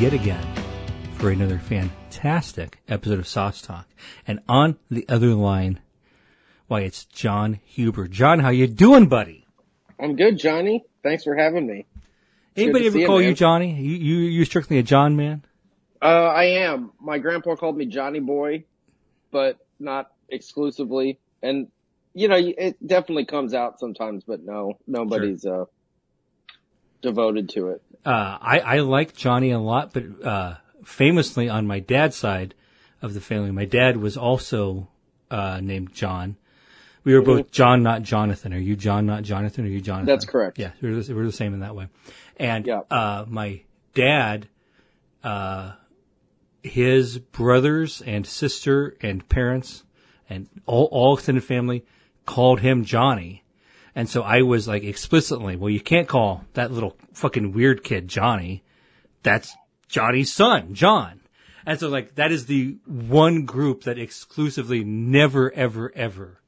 yet again for another fantastic episode of Sauce Talk. And on the other line, why, it's John Huber. John, how you doing, buddy? I'm good, Johnny. Thanks for having me. Anybody ever call you, you. Johnny? You, you, you strictly a John man? Uh, I am. My grandpa called me Johnny Boy, but not exclusively. And, you know, it definitely comes out sometimes, but no, nobody's, uh, devoted to it. Uh, I, I like Johnny a lot, but, uh, famously on my dad's side of the family, my dad was also, uh, named John. We were both John, not Jonathan. Are you John, not Jonathan? Are you Jonathan? That's correct. Yeah, we're the, we're the same in that way. And, Yeah. uh, my dad, uh, his brothers and sister and parents and all, all extended family called him Johnny. And so I was like explicitly, well, you can't call that little fucking weird kid Johnny. That's Johnny's son, John. And so like that is the one group that exclusively never, ever, ever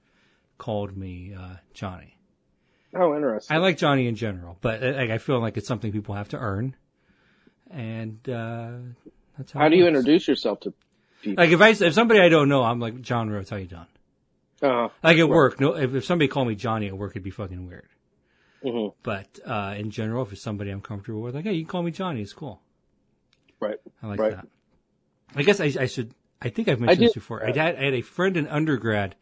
called me, uh, Johnny. Oh, interesting. I like Johnny in general, but uh, like, I feel like it's something people have to earn. And, uh, that's how, How do you introduce yourself to people? Like if I, if somebody I don't know, I'm like, John Rhodes, how you doing? Uh, Like at work, no, if, if somebody called me Johnny at work, it'd be fucking weird. mhm. But, uh, in general, if it's somebody I'm comfortable with, like, hey, you can call me Johnny, it's cool. Right. I like Right. that. I guess I, I should, I think I've mentioned this before. I had, I had a friend in undergrad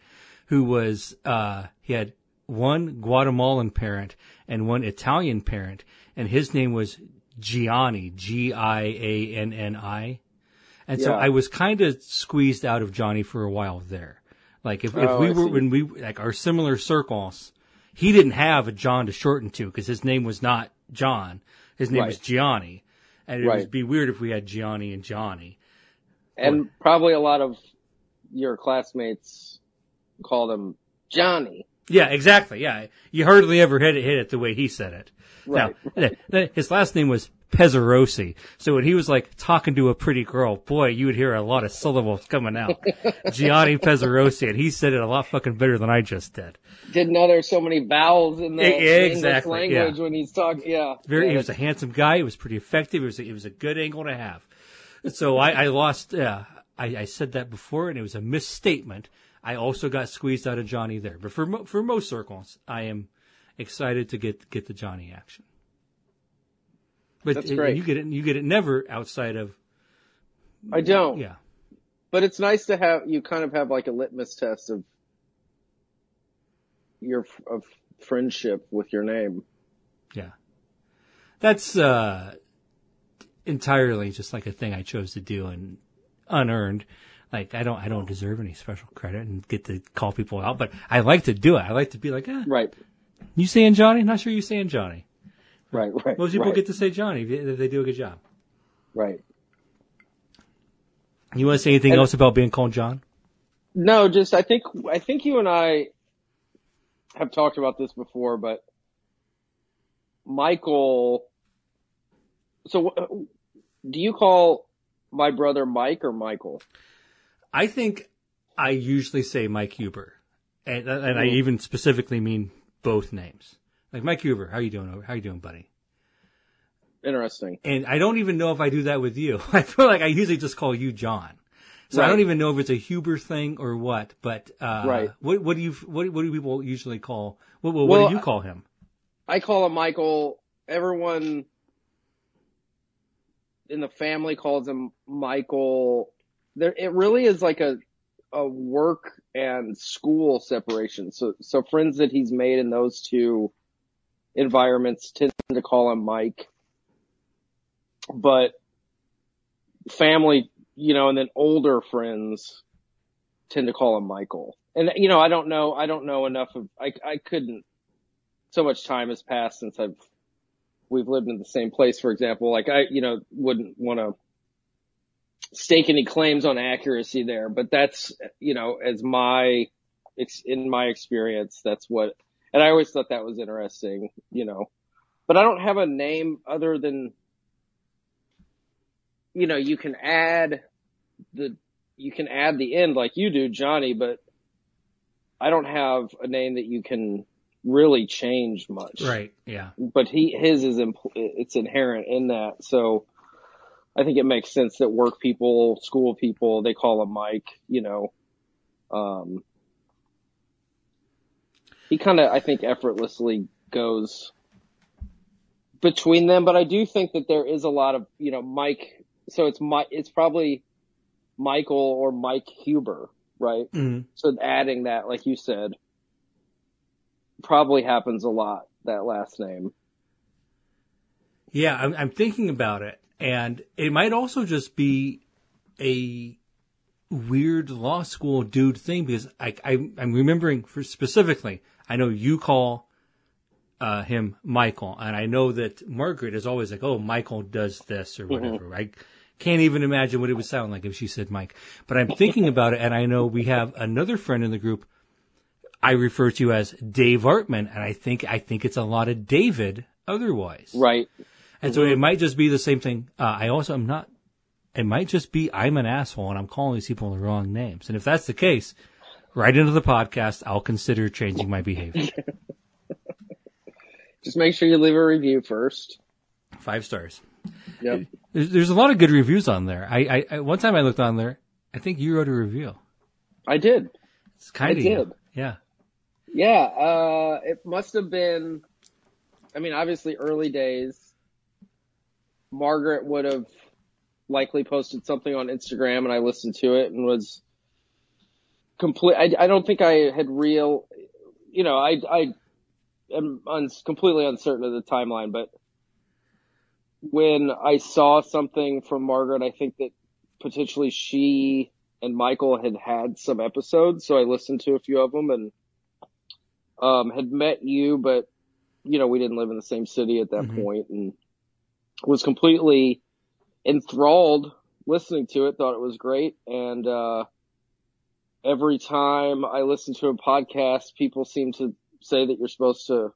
who was, uh, he had one Guatemalan parent and one Italian parent, and his name was Gianni, G-I-A-N-N-I. And so I was kind of squeezed out of Johnny for a while there. Like if, if Oh, we I were, see. when we, like our similar circles, he didn't have a John to shorten to because his name was not John. His name Right. was Gianni. And it Right. would be weird if we had Gianni and Johnny. And probably a lot of your classmates called him Johnny. Yeah, exactly. Yeah. You hardly ever hit it, hit it the way he said it. Right. Now, his last name was Pezzarosi. So when he was like talking to a pretty girl, boy, you would hear a lot of syllables coming out. Gianni Pezzarosi, and he said it a lot fucking better than I just did. Didn't know there's so many vowels in the E- English exactly, language yeah. when he's talking. Yeah. Very, yeah, he was a handsome guy. He was pretty effective. It was a, it was a good angle to have. So I, I lost. Uh, I, I said that before, and it was a misstatement. I also got squeezed out of Johnny there, but for mo- for most circles, I am excited to get get the Johnny action. But That's great. you get it. You get it never outside of I don't. yeah. But it's nice to have you kind of have like a litmus test of your of friendship with your name. Yeah. That's uh entirely just like a thing I chose to do and unearned. Like I don't I don't deserve any special credit and get to call people out, but I like to do it. I like to be like, eh, Right. you saying Johnny? Not sure you saying Johnny. Right. Right. Most people right, get to say Johnny if they do a good job. right. You want to say anything And- else about being called John? No, just I think I think you and I have talked about this before, but Michael. So, uh, do you call my brother Mike or Michael? I think I usually say Mike Huber, and and I Mm. even specifically mean both names. Like Mike Huber, how you doing? How you doing, buddy? Interesting. And I don't even know if I do that with you. I feel like I usually just call you John. So I don't even know if it's a Huber thing or what. But uh, Right. what what do you what, what do people usually call? What what, Well, what do you call him? I call him Michael. Everyone in the family calls him Michael. There, it really is like a a work and school separation. So, so friends that he's made in those two environments tend to call him Mike, but family, you know, and then older friends tend to call him Michael. And you know, I don't know, I don't know enough of, I, I couldn't so much time has passed since I've we've lived in the same place, for example. Like I, you know, wouldn't want to stake any claims on accuracy there, but that's, you know, as my, ex- in my experience, that's what, and I always thought that was interesting, you know, but I don't have a name other than, you know, you can add the, you can add the end like you do, Johnny, but I don't have a name that you can really change much. Right. Yeah. But he, his is, impl- it's inherent in that. So I think it makes sense that work people, school people, they call him Mike, you know, um, he kind of, I think effortlessly goes between them, but I do think that there is a lot of, you know, Mike, so it's my, it's probably Michael or Mike Huber, right? Mhm. So adding that, like you said, probably happens a lot, that last name. Yeah, I'm, I'm thinking about it, and it might also just be a weird law school dude thing because I, I I'm remembering for specifically. I know you call uh, him Michael, and I know that Margaret is always like, "Oh, Michael does this or whatever." I can't even imagine what it would sound like if she said Mike. But I'm thinking about it, and I know we have another friend in the group. I refer to as Dave Artman, and I think I think it's a lot of David otherwise. Right. And so it might just be the same thing. Uh, I also am not. It might just be I'm an asshole and I'm calling these people the wrong names. And if that's the case, right into the podcast, I'll consider changing my behavior. Just make sure you leave a review first. Five stars. Yep. There's, there's a lot of good reviews on there. I, I, I one time I looked on there. I think you wrote a review. I did. It's kind I of did. Yeah. Yeah, uh, it must have been, I mean, obviously early days. Margaret would have likely posted something on Instagram and I listened to it and was complete. I, I don't think I had real, you know, I, I am un, completely uncertain of the timeline, but when I saw something from Margaret, I think that potentially she and Michael had had some episodes, so I listened to a few of them and um, had met you, but you know we didn't live in the same city at that Mhm. point, and was completely enthralled listening to it. Thought it was great, and uh, every time I listen to a podcast, people seem to say that you're supposed to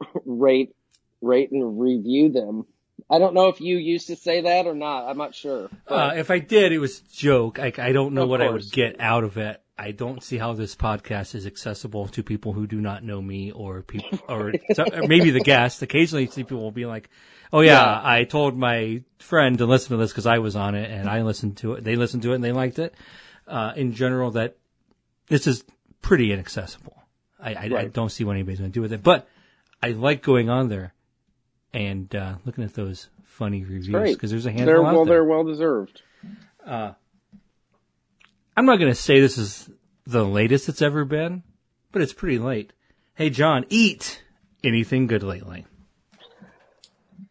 rate, rate and review them. I don't know if you used to say that or not. I'm not sure. Uh, if I did, it was a joke. I, I don't know Of what I would get out of it. I don't see how this podcast is accessible to people who do not know me or people, or, or maybe the guest. Occasionally, you see people will be like, "Oh yeah, Yeah. I told my friend to listen to this because I was on it and I listened to it. They listened to it and they liked it." Uh, in general, that this is pretty inaccessible. I, I, I don't see what anybody's going to do with it, but I like going on there and uh, looking at those funny reviews because there's a they're handful out well, there. they're well deserved. I'm not going to say this is the latest it's ever been, but it's pretty late. Hey, John, eat anything good lately?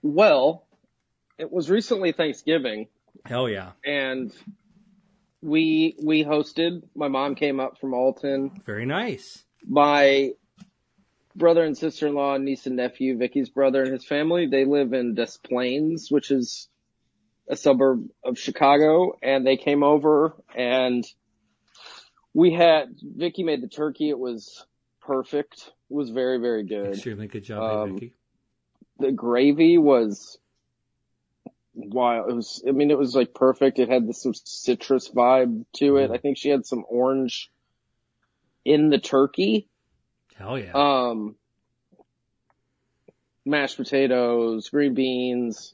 Well, it was recently Thanksgiving Hell yeah. and we, we hosted, my mom came up from Alton, Very nice. my brother and sister-in-law, niece and nephew, Vicky's brother and his family, they live in Des Plaines, which is a suburb of Chicago, and they came over and we had, Vicky made the turkey. It was perfect. It was very, very good. Extremely good job, Um, Vicky. the gravy was wild. It was, I mean, it was like perfect. It had this, some citrus vibe to it. I think she had some orange in the turkey. Hell yeah. Um, mashed potatoes, green beans.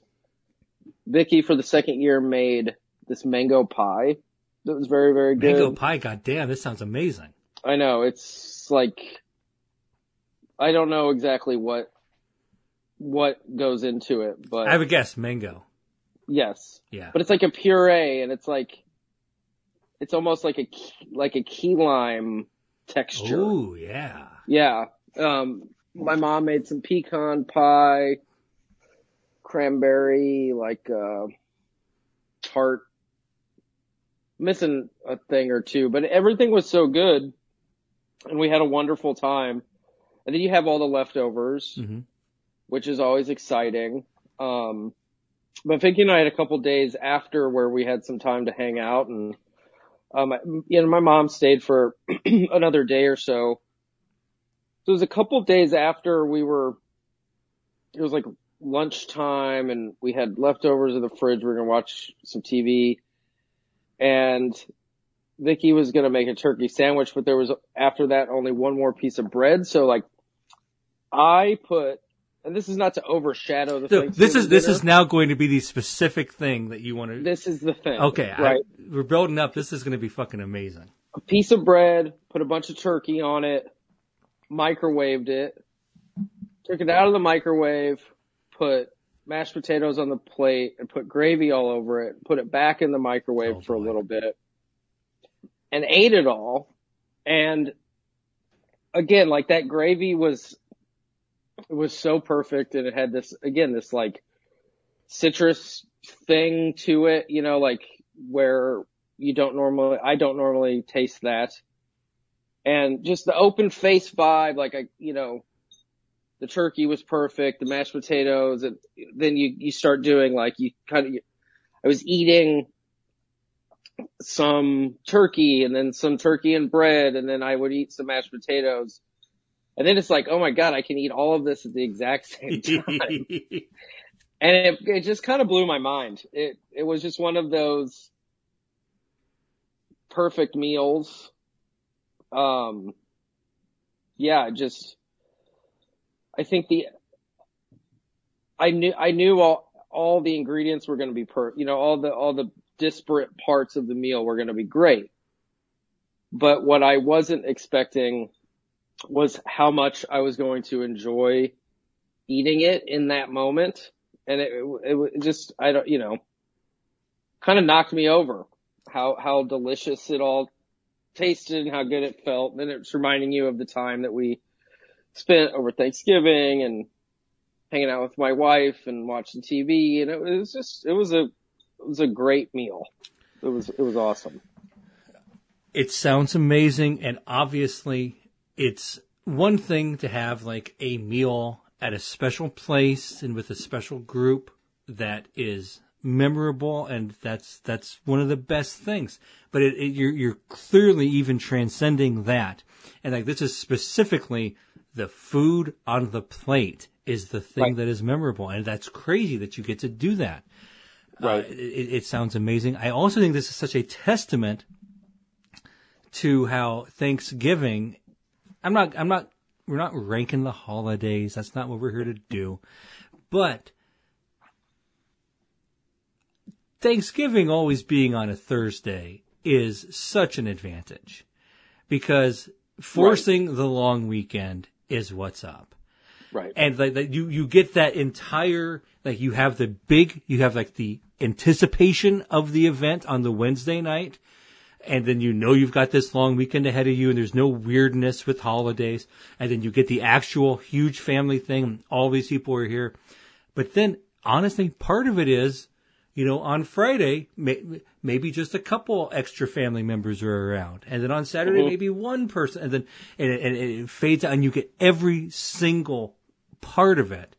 Vicky for the second year made this mango pie that was very, very good. Mango pie, goddamn, this sounds amazing. I know it's like I don't know exactly what what goes into it, but I have a guess, mango. Yes, Yeah. but it's like a puree, and it's like it's almost like a like a key lime texture. Ooh, yeah. Yeah. Um, my mom made some pecan pie, cranberry, like uh, tart. Missing a thing or two, but everything was so good, and we had a wonderful time. And then you have all the leftovers, hmm which is always exciting. Um, but Vicky and I had a couple days after where we had some time to hang out, and um, you know, my mom stayed for another day or so. So it was a couple days after we were, it was like lunchtime and we had leftovers in the fridge. We were to watch some TV and Vicky was to make a turkey sandwich, but there was after that only one more piece of bread. So like I put, and this is not to overshadow the. So this is this dinner. is now going to be the specific thing that you want to. This is the thing. Okay, I, right. we're building up. This is going to be fucking amazing. a piece of bread, put a bunch of turkey on it, microwaved it, took it out of the microwave, put mashed potatoes on the plate and put gravy all over it, put it back in the microwave Oh, for a little bit and ate it all. And again, like that gravy was, it was so perfect and it had this, again, this like citrus thing to it, you know, like where you don't normally, I don't normally taste that. And just the open face vibe, like I, you know, the turkey was perfect, the mashed potatoes, and then you, you start doing like you kind of, I was eating some turkey and then some turkey and bread and then I would eat some mashed potatoes. And then it's like, oh my God, I can eat all of this at the exact same time and it, it just kind of blew my mind. It it was just one of those perfect meals. Um, yeah, just I think the I knew I knew all all the ingredients were going to be per you know all the all the disparate parts of the meal were going to be great. But what I wasn't expecting was how much I was going to enjoy eating it in that moment and it, it, it just, I don't, you know, kind of knocked me over how, how delicious it all tasted and how good it felt. And it's reminding you of the time that we spent over Thanksgiving and hanging out with my wife and watching TV. And it was just, it was a, it was a great meal. It was, it was awesome. It sounds amazing, and obviously, it's one thing to have like a meal at a special place and with a special group that is memorable, and that's that's one of the best things. But it, it, you're you're clearly even transcending that, and like this is specifically the food on the plate is the thing Right. that is memorable, and that's crazy that you get to do that. Right. Uh, it, it sounds amazing. I also think this is such a testament to how Thanksgiving. I'm not. I'm not. We're not ranking the holidays. That's not what we're here to do. But Thanksgiving always being on a Thursday is such an advantage because forcing the long weekend is what's up Right. and like, like you you get that entire like you have the big you have like the anticipation of the event on the Wednesday night and then you know you've got this long weekend ahead of you and there's no weirdness with holidays and then you get the actual huge family thing all these people are here but then honestly part of it is you know on Friday may, maybe just a couple extra family members are around and then on Saturday Mhm. maybe one person and then and, it- and it fades out and you get every single part of it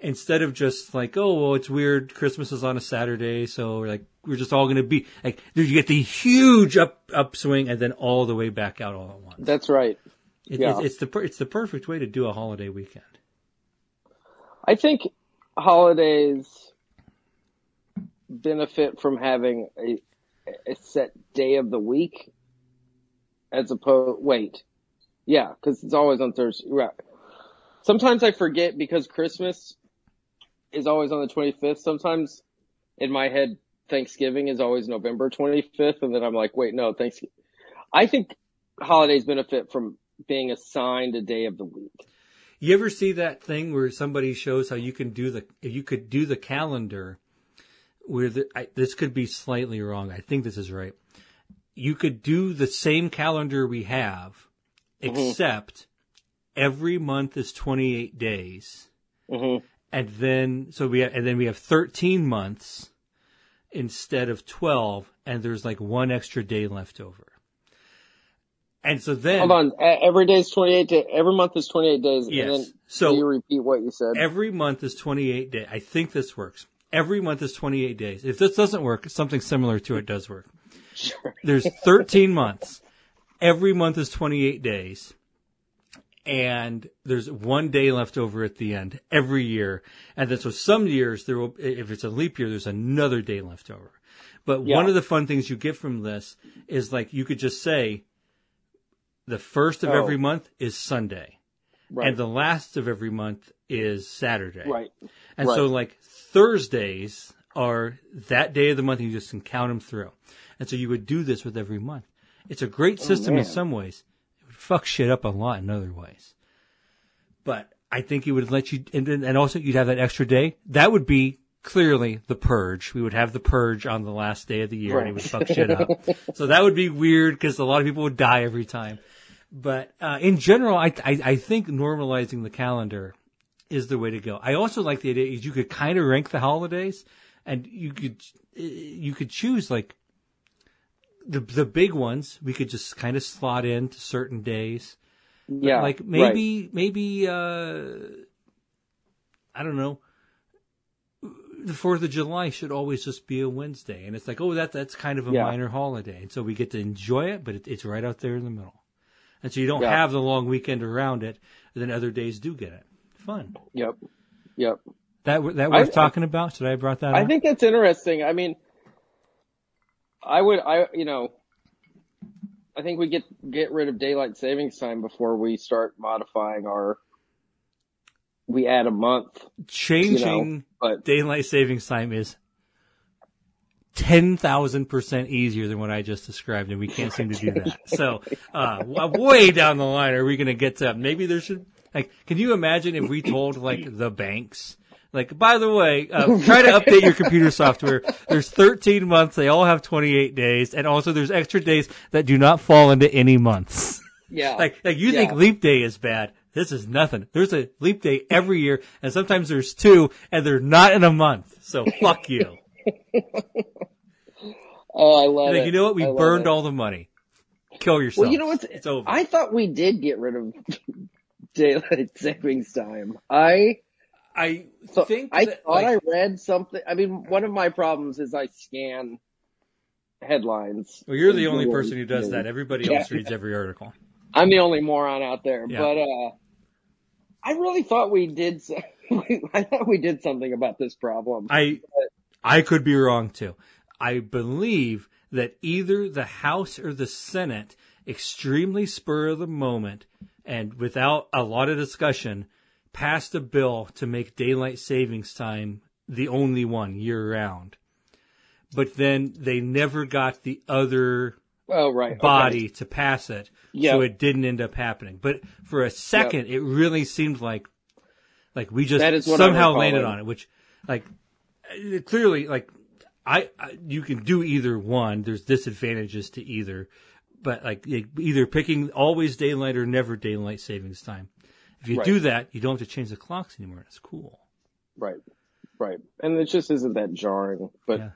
instead of just like, oh, well, it's weird. Christmas is on a Saturday, so we're like we're just all going to be like. You get the huge up upswing and then all the way back out all at once. That's right. It, yeah. it's, it's the it's the perfect way to do a holiday weekend. I think holidays benefit from having a, a set day of the week as opposed, wait. Yeah, cause it's always on Thursday. Right. Sometimes I forget because Christmas is always on the 25th. Sometimes in my head, Thanksgiving is always November 25th. And then I'm like, wait, no, Thanksgiving. I think holidays benefit from being assigned a day of the week. You ever see that thing where somebody shows how you can do the you could do the calendar where the, I, this could be slightly wrong. I think this is right. You could do the same calendar we have, Mhm. except every month is 28 days. hmm and then so we have, and then we have 13 months instead of 12 and there's like one extra day left over and so then Hold on. Every day is 28 days. Every month is 28 days. Yes. And then So- you repeat what you said. every month is 28 days i think this works every month is 28 days if this doesn't work something similar to it does work Sure. there's 13 months every month is 28 days and there's one day left over at the end every year and then so some years there will if it's a leap year there's another day left over but Yeah. one of the fun things you get from this is like you could just say the first of Oh. every month is sunday Right. and the last of every month is Saturday. right. And so like Thursdays are that day of the month and you just can count them through. And so you would do this with every month. It's a great oh, system in Oh, man. some ways. Fuck shit up a lot in other ways. But I think it would let you, and, then- and also you'd have that extra day. That would be clearly the purge. We would have the purge on the last day of the year and it would fuck shit up. So that would be weird because a lot of people would die every time. But uh, in general, I, I I think normalizing the calendar is the way to go. I also like the idea is you could kind of rank the holidays, and you could you could choose like the the big ones. We could just kind of slot into certain days. Yeah. like right. maybe maybe uh I don't know. The Fourth of July should always just be a Wednesday, and it's like, oh, that that's kind of a Yeah. minor holiday, and so we get to enjoy it, but it, it's right out there in the middle, and so you don't Yeah. have the long weekend around it. And then other days do get it. Fun. Yep. Yep. That that I- worth talking about? Should I have brought that I up? think that's interesting. I mean, I would, I, you know, I think we get, get rid of daylight savings time before we start modifying our, we add a month, Changing but daylight savings time is ten thousand percent easier than what I just described, and we can't seem to do that. So, uh, way down the line, are we going to get to maybe there should like? Can you imagine if we told like the banks? Like, by the way, uh, try to update your computer software. There's 13 months. They all have 28 days. And also there's extra days that do not fall into any months. yeah, Like, like you Yeah. think leap day is bad. This is nothing. There's a leap day every year, and sometimes there's two, and they're not in a month. So fuck you. oh, I love like, it. you know what? We I burned all the money. Kill yourself. Well, you know what's, It's over. I thought we did get rid of daylight savings time. I, I so think I that, thought like, I read something. I mean, one of my problems is I scan headlines. well, you're the only Google person who does news. that. Everybody Yeah. else reads every article. I'm the only moron out there, Yeah. but uh, I really thought we did. s- I thought we did something about this problem. I I could be wrong too. I believe that either the House or the Senate, extremely spur of the moment and without a lot of discussion, passed a bill to make daylight savings time the only one year round. But then they never got the other oh, right. okay. body to pass it, Yeah. so it didn't end up happening. But for a second, it really seemed like like we just That is what I'm somehow landed on it, which like clearly like I, I you can do either one. There's disadvantages to either, but like either picking always daylight or never daylight savings time. If you Right. do that, you don't have to change the clocks anymore. It's cool. Right. Right. And it just isn't that jarring. But Yeah.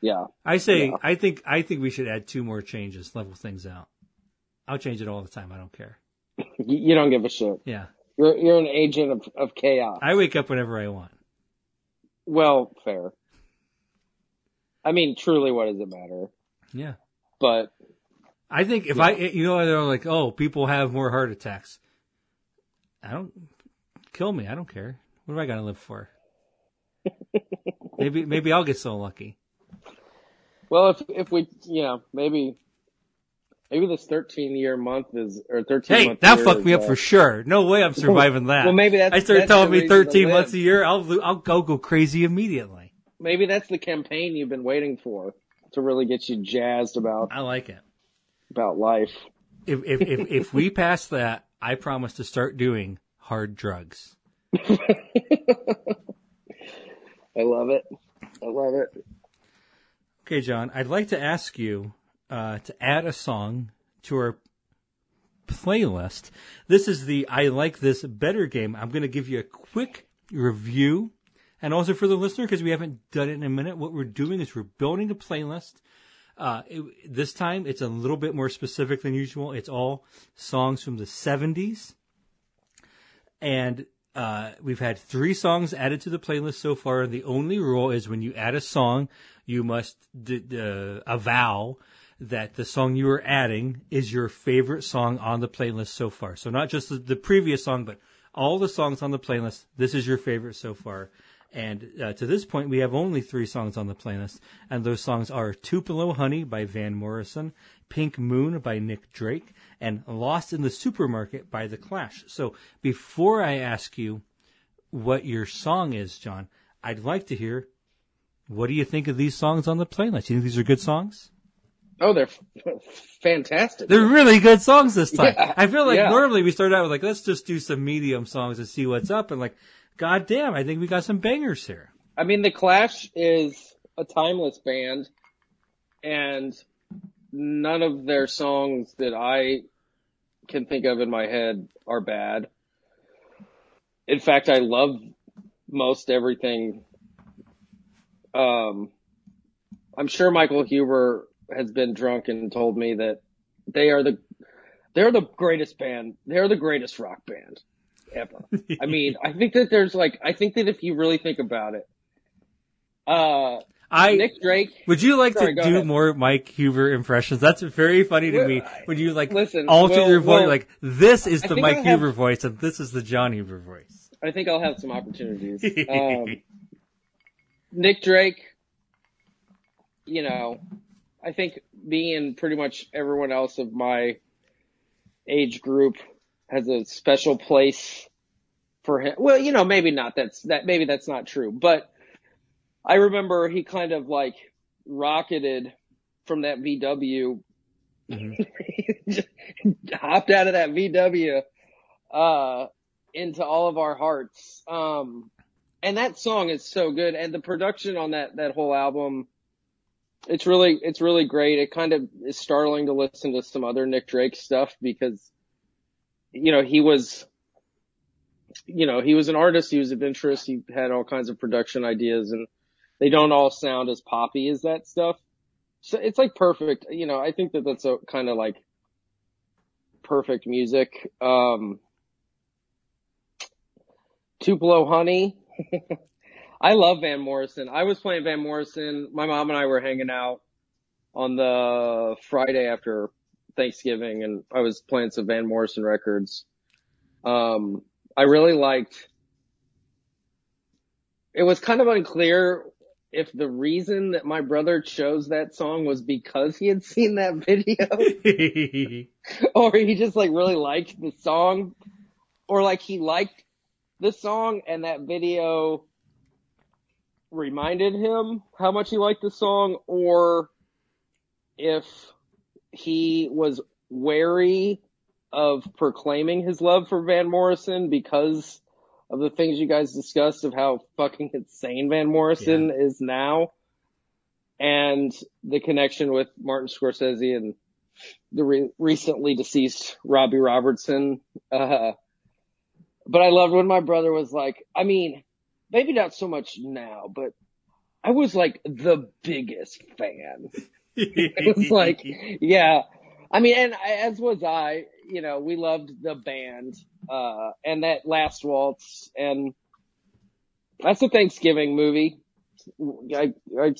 yeah. I say Yeah. I think I think we should add two more changes, level things out. I'll change it all the time. I don't care. You, you don't give a shit. Yeah, You're you're an agent of, of chaos. I wake up whenever I want. well, fair. I mean, truly, what does it matter? Yeah. But I think if I, you know, they're like, oh, people have more heart attacks. I don't kill me. I don't care. What do I got to live for? maybe, maybe I'll get so lucky. well, if if we, you know, maybe maybe this 13 year month is or 13. Hey, that fucked me up uh, for sure. No way I'm surviving that. Well, maybe that's I start that's telling me 13 months a year. I'll, I'll go go crazy immediately. Maybe that's the campaign you've been waiting for to really get you jazzed about I like it. about life. If, if, if, if we pass that, I promise to start doing hard drugs. I love it. I love it. Okay, John, I'd like to ask you uh, to add a song to our playlist. This is the I Like This Better game. I'm going to give you a quick review. And also for the listener, because we haven't done it in a minute, what we're doing is we're building a playlist. Uh, it, this time it's a little bit more specific than usual. It's all songs from the 70s. And uh, we've had three songs added to the playlist so far. The only rule is when you add a song, you must d- d- avow that the song you are adding is your favorite song on the playlist so far. So not just the, the previous song, but all the songs on the playlist. This is your favorite so far. And uh, to this point, we have only three songs on the playlist, and those songs are Tupelo Honey by Van Morrison, Pink Moon by Nick Drake, and Lost in the Supermarket by The Clash. So before I ask you what your song is, John, I'd like to hear what do you think of these songs on the playlist? You think these are good songs? Oh, they're f- fantastic. They're really good songs this time. Yeah, I feel like yeah. normally we start out with like, let's just do some medium songs and see what's up. And like, god damn, I think we got some bangers here. I mean, The Clash is a timeless band, and none of their songs that I can think of in my head are bad. In fact, I love most everything. Um, I'm sure Michael Huber has been drunk and told me that they are the they're the greatest band. They're the greatest rock band ever. I mean, I think that there's like I think that if you really think about it, uh, I Nick Drake. would you like Sorry, to do ahead. more Mike Huber impressions? That's very funny to Well, me Would you like listen, alter well- your voice. well, like this is I the Mike have- Huber voice and this is the John Huber voice. I think I'll have some opportunities. Um, Nick Drake, you know, I think me and pretty much everyone else of my age group has a special place for him. Well, you know, maybe not. That's that. Maybe that's not true. But I remember he kind of like rocketed from that VW, just hopped out of that VW, uh, into all of our hearts. Um, and that song is so good. And the production on that, that whole album, it's really, it's really great. It kind of is startling to listen to some other Nick Drake stuff because, you know, he was, you know, he was an artist. He was adventurous. He had all kinds of production ideas and they don't all sound as poppy as that stuff. So it's like perfect. You know, I think that that's a kind of like perfect music. Um, Tupelo Honey. I love Van Morrison. I was playing Van Morrison. My mom and I were hanging out on the Friday after Thanksgiving and I was playing some Van Morrison records. Um, I really liked, it was kind of unclear if the reason that my brother chose that song was because he had seen that video or he just like really liked the song or like he liked the song and that video reminded him how much he liked the song or if he was wary of proclaiming his love for Van Morrison because of the things you guys discussed of how fucking insane Van Morrison is now and the connection with Martin Scorsese and the re- recently deceased Robbie Robertson. Uh, but I loved when my brother was like, I mean, maybe not so much now, but I was like the biggest fan. It was like, yeah. I mean, and as was I, you know, we loved the band, uh, and that last waltz and that's a Thanksgiving movie. I, I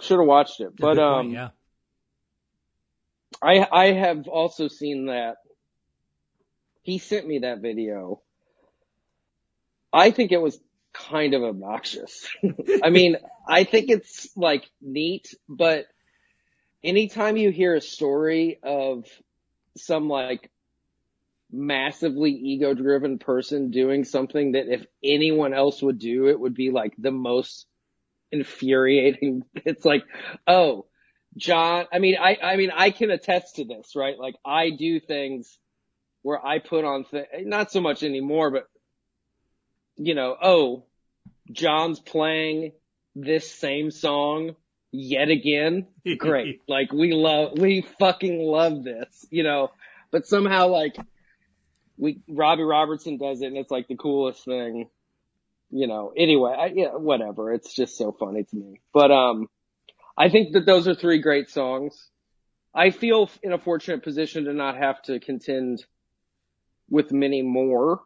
should have watched it, but, point, um, yeah. I I have also seen that. He sent me that video. I think it was kind of obnoxious. I mean, I think it's like neat, but anytime you hear a story of some like massively ego driven person doing something that if anyone else would do, it would be like the most infuriating. It's like, oh, John, I mean, I, I mean, I can attest to this, right? Like I do things where I put on, th- not so much anymore, but you know, oh, John's playing this same song yet again. Great. like we love, we fucking love this, you know, but somehow like we, Robbie Robertson does it and it's like the coolest thing, you know, anyway, I, yeah, whatever. It's just so funny to me, but, um, I think that those are three great songs. I feel in a fortunate position to not have to contend with many more.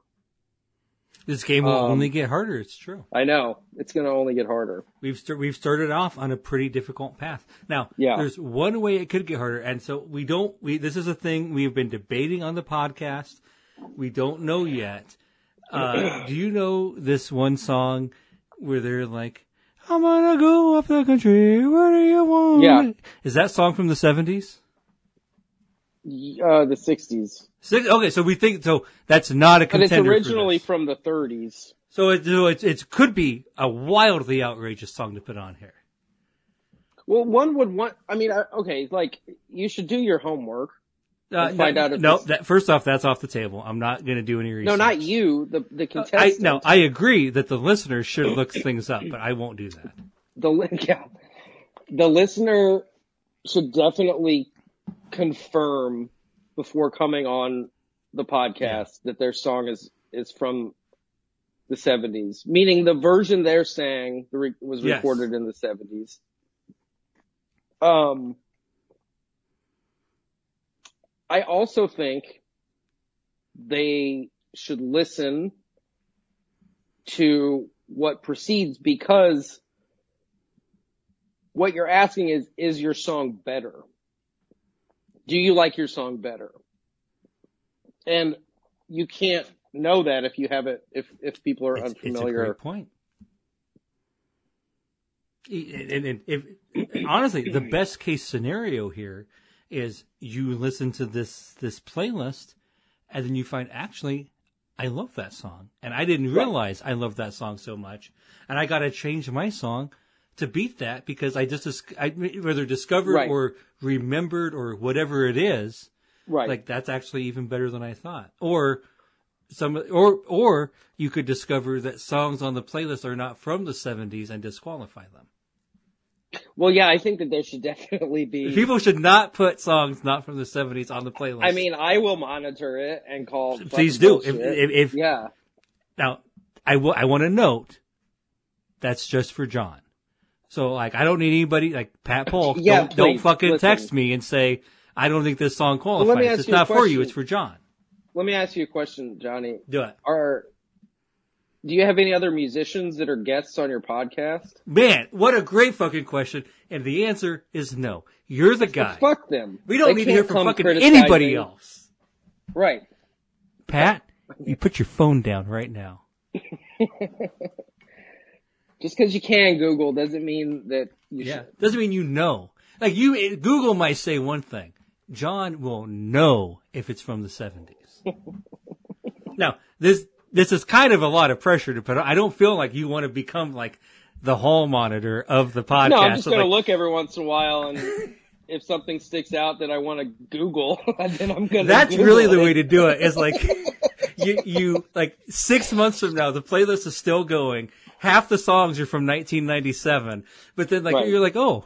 This game will Um, only get harder. It's true. I know it's going to only get harder. We've st- we've started off on a pretty difficult path. Now, Yeah. there's one way it could get harder, and so we don't. We this is a thing we've been debating on the podcast. We don't know yet. Uh, do you know this one song where they're like, I'm gonna go up the country. Where do you want? Yeah. Is that song from the seventies? Uh, the 60s. Six, okay, so we think so. That's not a contender. But it's originally from the 30s. so it, so it it could be a wildly outrageous song to put on here. Well, one would want, I mean, okay, like, you should do your homework. Uh, find no, out if no that, first off, that's off the table. I'm not going to do any research. No, not you, the, the Uh, contestant. I, no, I agree that the listener should look things up, but I won't do that. the yeah, the listener should definitely confirm before coming on the podcast that their song is is from the 70s, meaning the version they're re- was Yes. recorded in the 70s. Um, I also think they should listen to what precedes because what you're asking is, is your song better? Do you like your song better? And you can't know that if you haven't, if, if people are It's, it's a unfamiliar. great point. And, and- and if, honestly, the best case scenario here is you listen to this this playlist, and then you find actually I love that song, and I didn't realize I loved that song so much, and I got to change my song to beat that because I just I whether discovered Right. or remembered or whatever it is, right. like that's actually even better than I thought. Or some or or you could discover that songs on the playlist are not from the 70s and disqualify them. well, yeah, I think that there should definitely be. People should not put songs not from the 70s on the playlist. I mean, I will monitor it and call. please do. If, if, if yeah, now I will I want to note that's just for John. So like I don't need anybody like Pat Polk. Yeah, don't, don't fucking listen. text me and say I don't think this song qualifies. let me ask it's not for you. It's for John. let me ask you a question, Johnny. Do it. Are do you have any other musicians that are guests on your podcast? Man, what a great fucking question. And the answer is no. You're the guy. Fuck them. We don't They need to hear from fucking anybody else. Right. Pat, you put your phone down right now. Just because you can Google doesn't mean that you Yeah. should. Doesn't mean you know. Like you, Google might say one thing. John will know if it's from the 70s. now, this, this is kind of a lot of pressure to put on. I don't feel like you want to become like the hall monitor of the podcast. No, I'm just So, going to look every once in a while, and if something sticks out that I want to Google, then I'm going to. That's really the way to do it. Is like you you like six months from now, the playlist is still going. Half the songs are from 1997, but then like Right. you're like, oh,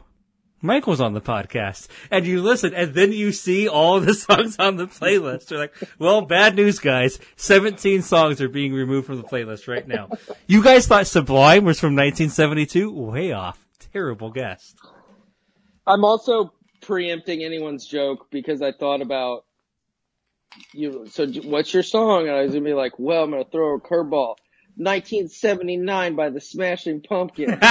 Mike was on the podcast, and you listen, and then you see all the songs on the playlist. You're like, well, bad news, guys. 17 songs are being removed from the playlist right now. You guys thought Sublime was from 1972? Way off. Terrible guess. I'm also preempting anyone's joke because I thought about you. So, what's your song? And I was gonna be like, well, I'm gonna throw a curveball. 1979 by the Smashing Pumpkins,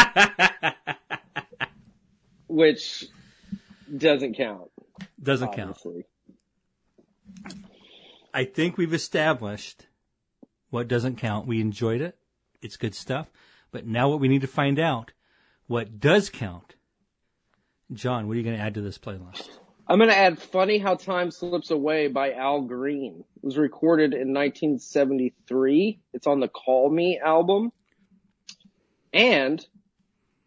which doesn't count. Doesn't count. I think we've established what doesn't count. We enjoyed it. It's good stuff. But now what we need to find out, what does count. John, what are you going to add to this playlist? I'm gonna add "Funny How Time Slips Away" by Al Green. It was recorded in 1973. It's on the "Call Me" album, and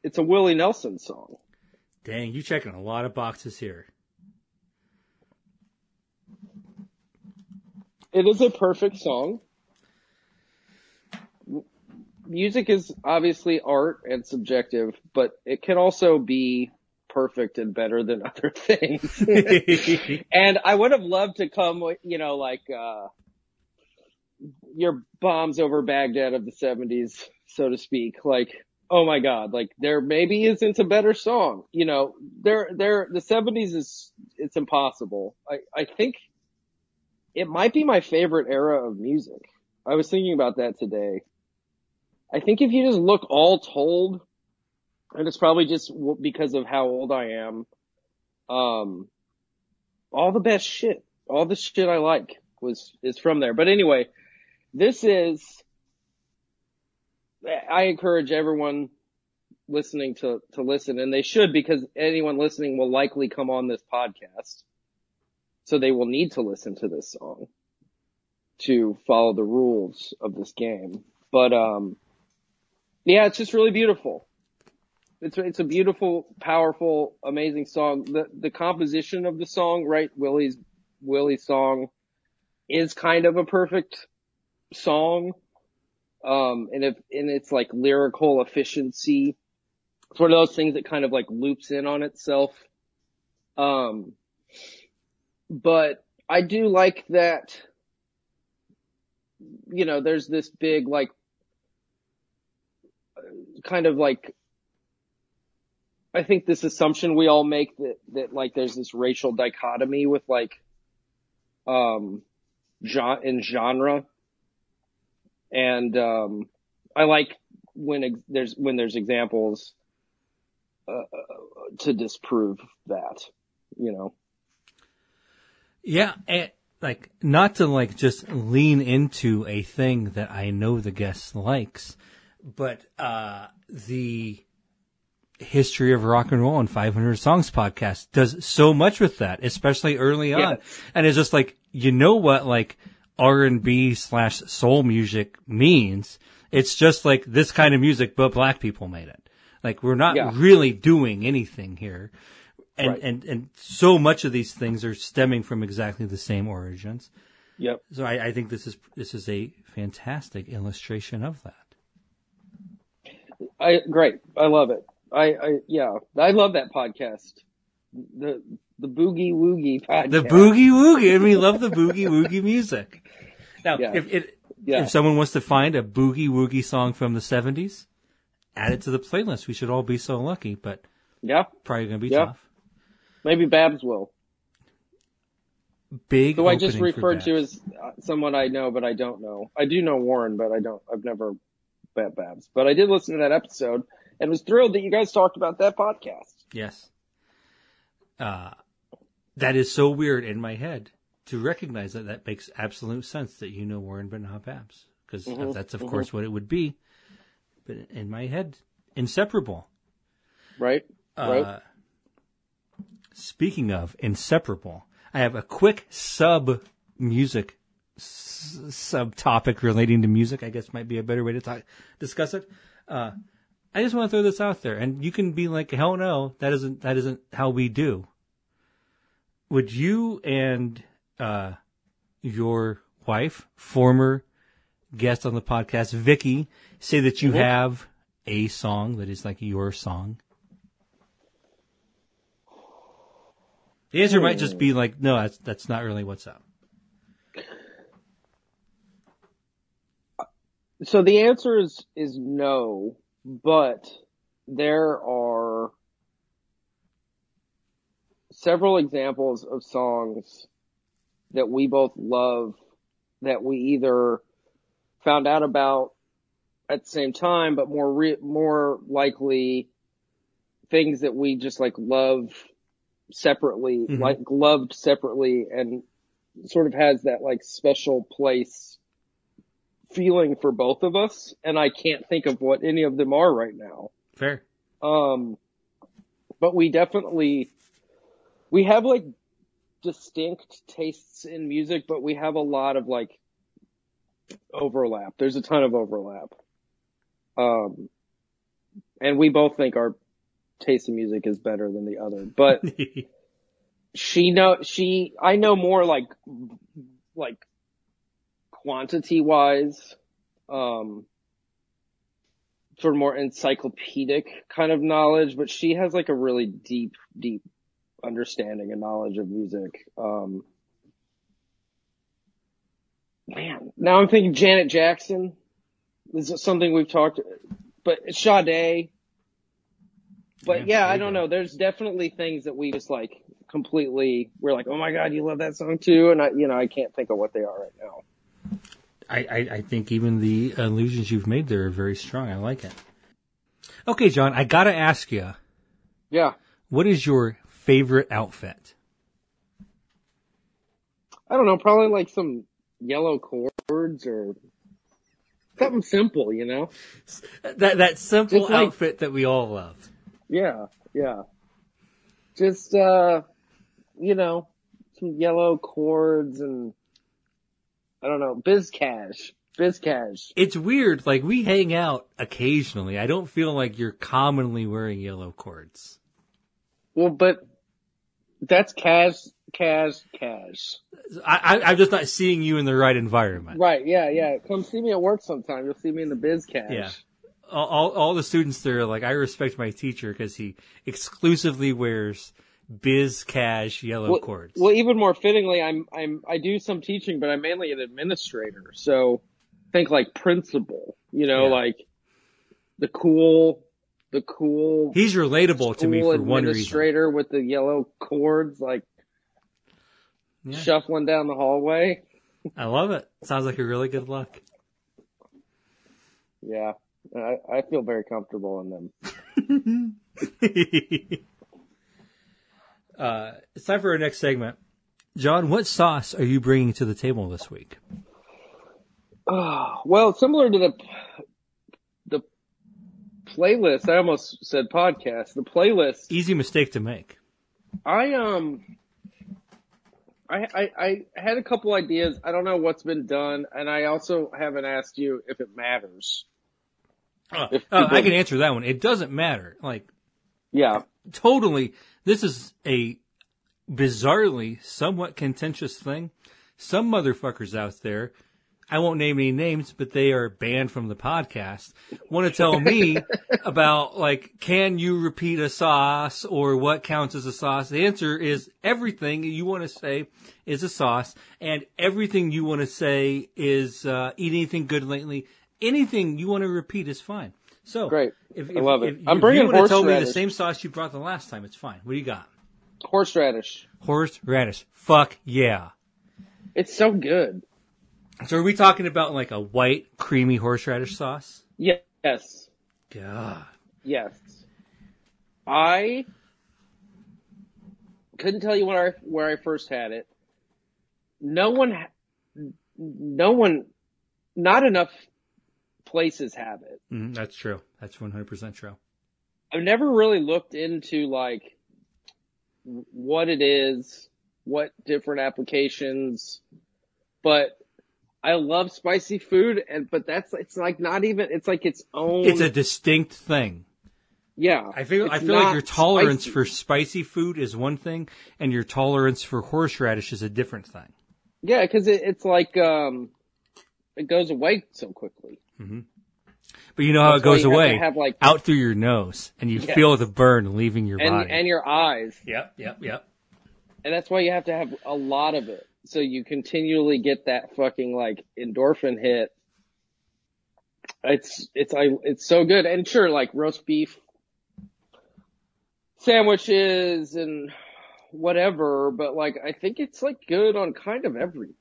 it's a Willie Nelson song. Dang, you checking a lot of boxes here. It is a perfect song. Music is obviously art and subjective, but it can also be perfect and better than other things. and I would have loved to come with, you know, like, uh, your bombs over Baghdad of the 70s, so to speak. Like, oh my God, like there maybe isn't a better song. You know, there, there, the 70s is, it's impossible. I, I think it might be my favorite era of music. I was thinking about that today. I think if you just look all told, and it's probably just because of how old I am, um, all the best shit, all the shit I like was, is from there. But anyway, this is I encourage everyone listening to, to listen and they should because anyone listening will likely come on this podcast. So they will need to listen to this song to follow the rules of this game. But, um, yeah, it's just really beautiful. It's, it's a beautiful, powerful, amazing song. The, the composition of the song, right? Willie's, Willie's song is kind of a perfect song. Um, and if, and it's like lyrical efficiency. It's one of those things that kind of like loops in on itself. Um, but I do like that, you know, there's this big like, kind of like, I think this assumption we all make that, that like there's this racial dichotomy with like, um, genre, in genre. And, um, I like when ex- there's, when there's examples, uh, to disprove that, you know. Yeah, like not to like just lean into a thing that I know the guest likes, but uh the history of rock and roll and 500 songs podcast does so much with that, especially early on. Yeah. And it's just like, you know what like R&B slash soul music means? It's just like this kind of music, but black people made it. Like we're not Yeah. really doing anything here. And, Right. and, and so much of these things are stemming from exactly the same origins. Yep. So I, I think this is, this is a fantastic illustration of that. I great. I love it. I, I yeah. I love that podcast. The the boogie woogie podcast. The boogie woogie, and we love the boogie woogie music. Now, Yeah. if it, Yeah. if someone wants to find a boogie woogie song from the '70s, add it to the playlist. We should all be so lucky, but Yeah. probably going to be Yeah. tough. Maybe Babs will. Big. Who I just opening referred to as uh, someone I know, but I don't know. I do know Warren, but I don't. I've never met Babs. But I did listen to that episode and was thrilled that you guys talked about that podcast. Yes. Uh, that is so weird in my head to recognize that that makes absolute sense that you know Warren not Babs. Because Mhm, that's of mhm. course what it would be. But in my head, inseparable. Right. Right. Uh, speaking of inseparable, I have a quick sub music s- subtopic relating to music. I guess might be a better way to talk discuss it. Uh, I just want to throw this out there, and you can be like, "Hell no, that isn't that isn't how we do." Would you and uh, your wife, former guest on the podcast, Vicky, say that you Mhm. have a song that is like your song? The answer might just be like, no, that's that's not really what's up. So the answer is is no, but there are several examples of songs that we both love that we either found out about at the same time, but more re- more likely things that we just like love separately, Mhm. like loved separately, and sort of has that like special place feeling for both of us, and I can't think of what any of them are right now. Fair. Um, but we definitely, we have like distinct tastes in music, but we have a lot of like overlap. There's a ton of overlap. Um, and we both think our taste in music is better than the other, but she know, she, I know more like, like quantity wise, um, sort of more encyclopedic kind of knowledge, but she has like a really deep, deep understanding and knowledge of music. Um, man, now I'm thinking Janet Jackson. This is something we've talked, but Sade. But Yeah, yeah, I don't go. know. There's definitely things that we just like completely, we're like, oh my God, you love that song too. And I, you know, I can't think of what they are right now. I, I, I think even the illusions you've made there are very strong. I like it. Okay, John, I gotta ask you, Yeah. what is your favorite outfit? I don't know, probably like some yellow cords or something simple, you know? That that simple like- outfit that we all love. Yeah, yeah. Just uh, you know, some yellow cords and I don't know, biz cash, biz cash. It's weird. Like we hang out occasionally. I don't feel like you're commonly wearing yellow cords. Well, but that's cash, cash, cash. I, I, I'm just not seeing you in the right environment. Right? Yeah, yeah. Come see me at work sometime. You'll see me in the biz cash. Yeah. All, all, all the students there like, I respect my teacher because he exclusively wears biz cash yellow Well, cords. well, even more fittingly, I'm I'm I do some teaching, but I'm mainly an administrator. So think like principal, you know, Yeah. like the cool, the cool He's relatable to me for one reason. administrator with the yellow cords, like Yeah. shuffling down the hallway. I love it. Sounds like a really good look. Yeah, I, I feel very comfortable in them. uh, it's time for our next segment. John, what sauce are you bringing to the table this week? Oh, well, similar to the the playlist, I almost said podcast. The playlist Easy mistake to make. I um I, I I had a couple ideas. I don't know what's been done, and I also haven't asked you if it matters. Uh, If uh, I can answer that one. It doesn't matter. Like, Yeah. totally, this is a bizarrely somewhat contentious thing. Some motherfuckers out there, I won't name any names, but they are banned from the podcast, want to tell me about like, can you repeat a sauce or what counts as a sauce? The answer is everything you want to say is a sauce and everything you want to say is, uh, eat anything good lately. Anything you want to repeat is fine. So Great. If, I love it. If, I'm if bringing you want to tell me the same sauce you brought the last time, it's fine. What do you got? Horseradish. Horseradish. Fuck yeah. It's so good. So are we talking about like a white creamy horseradish sauce? Yes. God. Yes. I couldn't tell you where I, where I first had it. No one, no one, not enough places have it. Mm, that's true. That's 100% true. I've never really looked into like what it is, what different applications, but I love spicy food and, but that's, it's like not even, it's like its own, It's a distinct thing. yeah. I feel I feel like your tolerance spicy. for spicy food is one thing and your tolerance for horseradish is a different thing. Yeah, cause it, it's like, um, it goes away so quickly. Mm-hmm. But you know how That's it goes why have to away? have, like- out through your nose and you Yes. feel the burn leaving your And, body. and your eyes. yep, yep, yep. And that's why you have to have a lot of it. So you continually get that fucking like endorphin hit. It's, it's, I, it's so good. And sure, like roast beef sandwiches and whatever, but like, I think it's like good on kind of everything.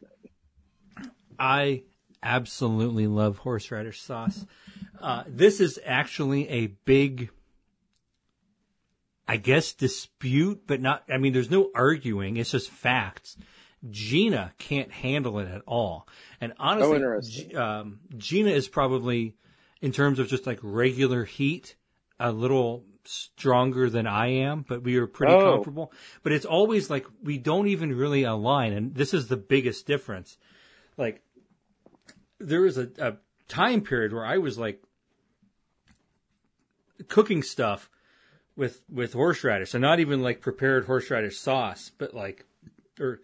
I absolutely love horseradish sauce. Uh, this is actually a big, I guess, dispute, but not, I mean, there's no arguing. It's just facts. Gina can't handle it at all. And honestly, Oh. G- um, Gina is probably, in terms of just like regular heat, a little stronger than I am, but we are pretty Oh. comfortable. But it's always like we don't even really align. And this is the biggest difference. Like, there was a, a time period where I was like cooking stuff with with horseradish, and not even like prepared horseradish sauce, but like or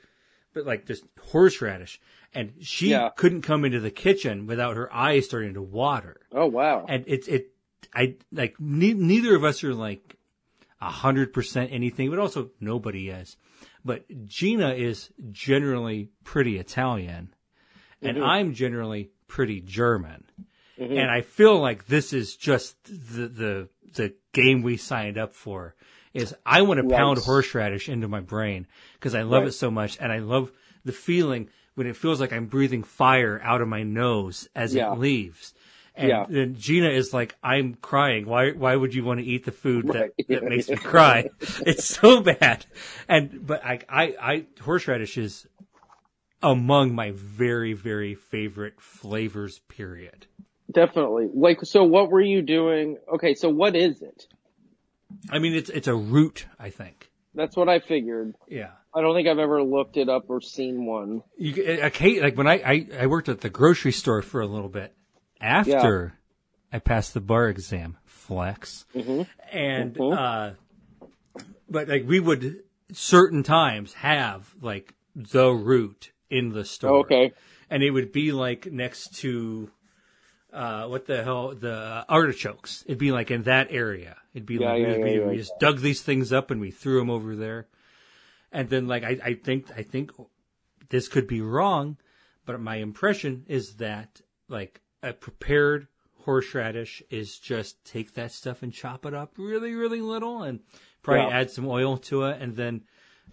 but like just horseradish. And she Yeah. couldn't come into the kitchen without her eyes starting to water. Oh wow. And it's it I like ne- neither of us are like a hundred percent anything, but also nobody is. But Gina is generally pretty Italian, and I'm generally pretty German. Mm-hmm. And I feel like this is just the the the game we signed up for. Is I want to pound horseradish into my brain because I love Right. it so much, and I love the feeling when it feels like I'm breathing fire out of my nose as Yeah. it leaves. And Yeah. then Gina is like, I'm crying. Why, why would you want to eat the food that, Right. that makes me cry? It's so bad. And, but I, I, I, horseradish is among my very, very favorite flavors, period. Definitely. Like, so what were you doing? Okay, so what is it? I mean, it's it's a root, I think. That's what I figured. Yeah. I don't think I've ever looked it up or seen one. You, okay, like when I, I, I worked at the grocery store for a little bit after I passed the bar exam, flex, and uh, but like we would certain times have like the root in the store. Oh, okay. and it would be like next to uh, what the hell the artichokes. It'd be like in that area. It'd be Yeah, like yeah, we'd be- yeah, we just dug these things up and we threw them over there. And then like I, I think I think this could be wrong, but my impression is that like a prepared horseradish is just take that stuff and chop it up really really little and probably add some oil to it and then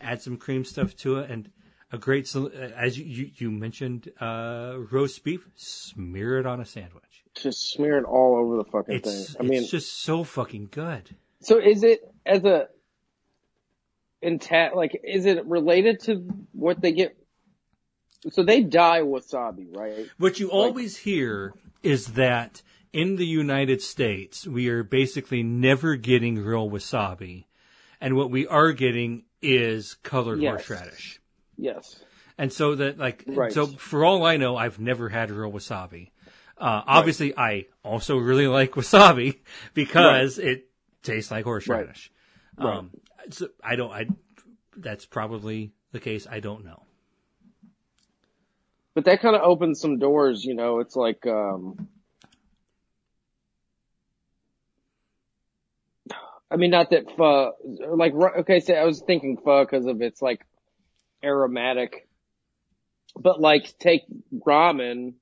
add some cream stuff to it and a great as you you, mentioned uh, roast beef smear it on a sandwich. Just smear it all over the fucking It's thing. I mean, it's just so fucking good. so is it as a intact? Like, is it related to what they get? So they dye wasabi, right? What you always hear is that in the United States, we are basically never getting real wasabi. And what we are getting is colored Yes. horseradish. Yes. And so that like, Right. so for all I know, I've never had real wasabi. Uh, obviously I also really like wasabi because it tastes like horseradish. Right. Um, so I don't, I, that's probably the case. I don't know. But that kind of opens some doors, you know. It's like, um, I mean, not that pho, like, okay, so I was thinking pho because of its like aromatic, but like take ramen,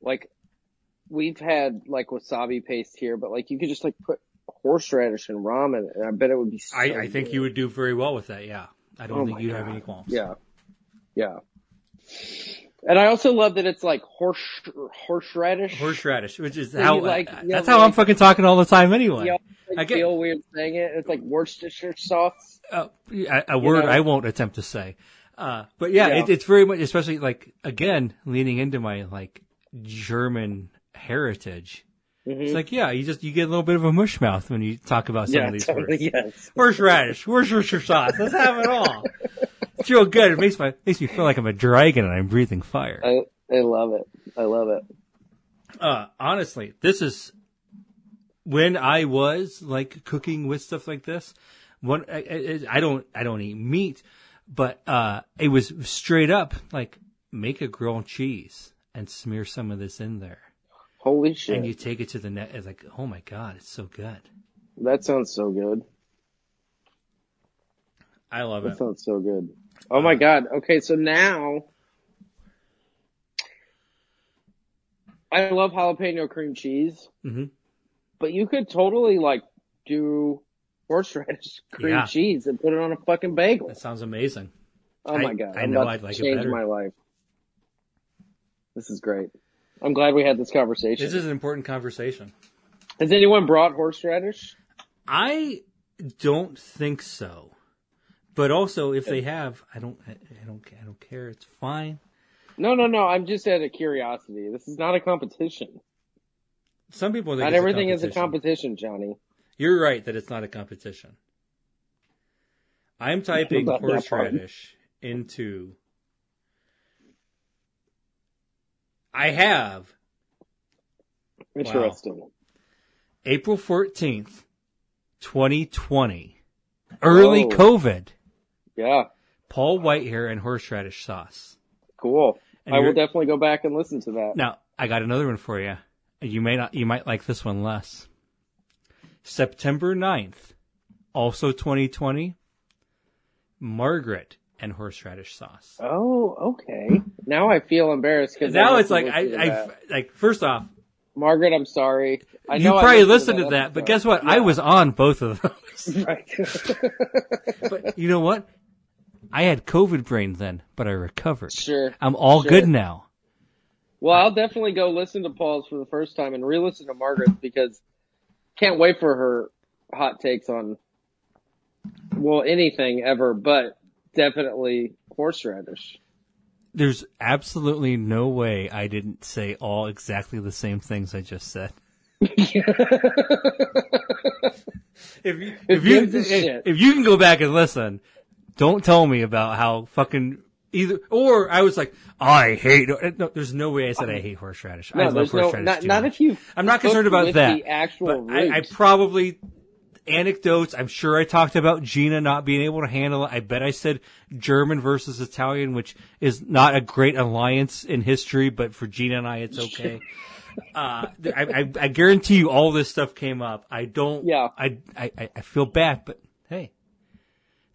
like we've had like wasabi paste here, but like you could just like put horseradish in ramen, and I bet it would be. So I, I think good. you would do very well with that. Yeah. I don't Oh think you'd have any qualms. Yeah. Yeah. And I also love that it's like horse horseradish. Horseradish, which is So how like- that's know, how I'm fucking talking all the time anyway. You know, like, I get- feel weird saying it. It's like Worcestershire sauce. Uh, a, a word know? I won't attempt to say. Uh, but yeah, Yeah. It, it's very much, especially like again leaning into my like German heritage. It's like yeah, you just you get a little bit of a mush mouth when you talk about some Yeah, of these totally, words. yes. Horseradish, Worcestershire sauce. Let's have it all. It's real good. It makes my makes me feel like I'm a dragon and I'm breathing fire. I I love it. I love it. uh, honestly, this is when I was like cooking with stuff like this. One, I, I, I don't, I don't eat meat, but uh, it was straight up like make a grilled cheese and smear some of this in there, Holy shit. and you take it to the net. It's like, oh my god, it's so good. that sounds so good. I love That it. That sounds so good. Oh my god. Okay, so now I love jalapeno cream cheese, hmm but you could totally like do horseradish cream Yeah. cheese and put it on a fucking bagel. That sounds amazing. Oh I- my god. I I'm know I'd to like it change better. my life. This is great. I'm glad we had this conversation. This is an important conversation. Has anyone brought horseradish? I don't think so. But also, if they have, I don't, I I don't, I don't care. It's fine. No, no, no. I'm just out of curiosity. This is not a competition. Some people think Not everything a is a competition, Johnny. You're right that it's not a competition. I'm typing horseradish into. I have Interesting. April 14th, 2020. Early Whoa. COVID. Yeah. Paul Whitehair and horseradish sauce. Cool. And I will definitely go back and listen to that. Now, I got another one for you. You may not, you might like this one less. September 9th, also 2020, Margaret and horseradish sauce. Oh, okay. Now I feel embarrassed because Now it's like, I, I, like, first off, Margaret, I'm sorry. I you know I probably listened to that that, but guess what? I was on both of those. right. but you know what? I had COVID brain then, but I recovered. sure. I'm all Sure. good now. Well, I'll definitely go listen to Paul's for the first time and re-listen to Margaret's because can't wait for her hot takes on well anything ever, but definitely horseradish. there's absolutely no way I didn't say all exactly the same things I just said. if you if you if, if you can go back and listen, don't tell me about how fucking either or I was like I hate. No, there's no way I said I hate horseradish. No, I love there's no, horseradish. not, too not if you. I'm not concerned about with that. The actual I, I probably anecdotes. I'm sure I talked about Gina not being able to handle it. I bet I said German versus Italian, which is not a great alliance in history, but for Gina and I, it's okay. uh, I, I, I guarantee you, all this stuff came up. I don't. Yeah. I, I, I feel bad, but hey,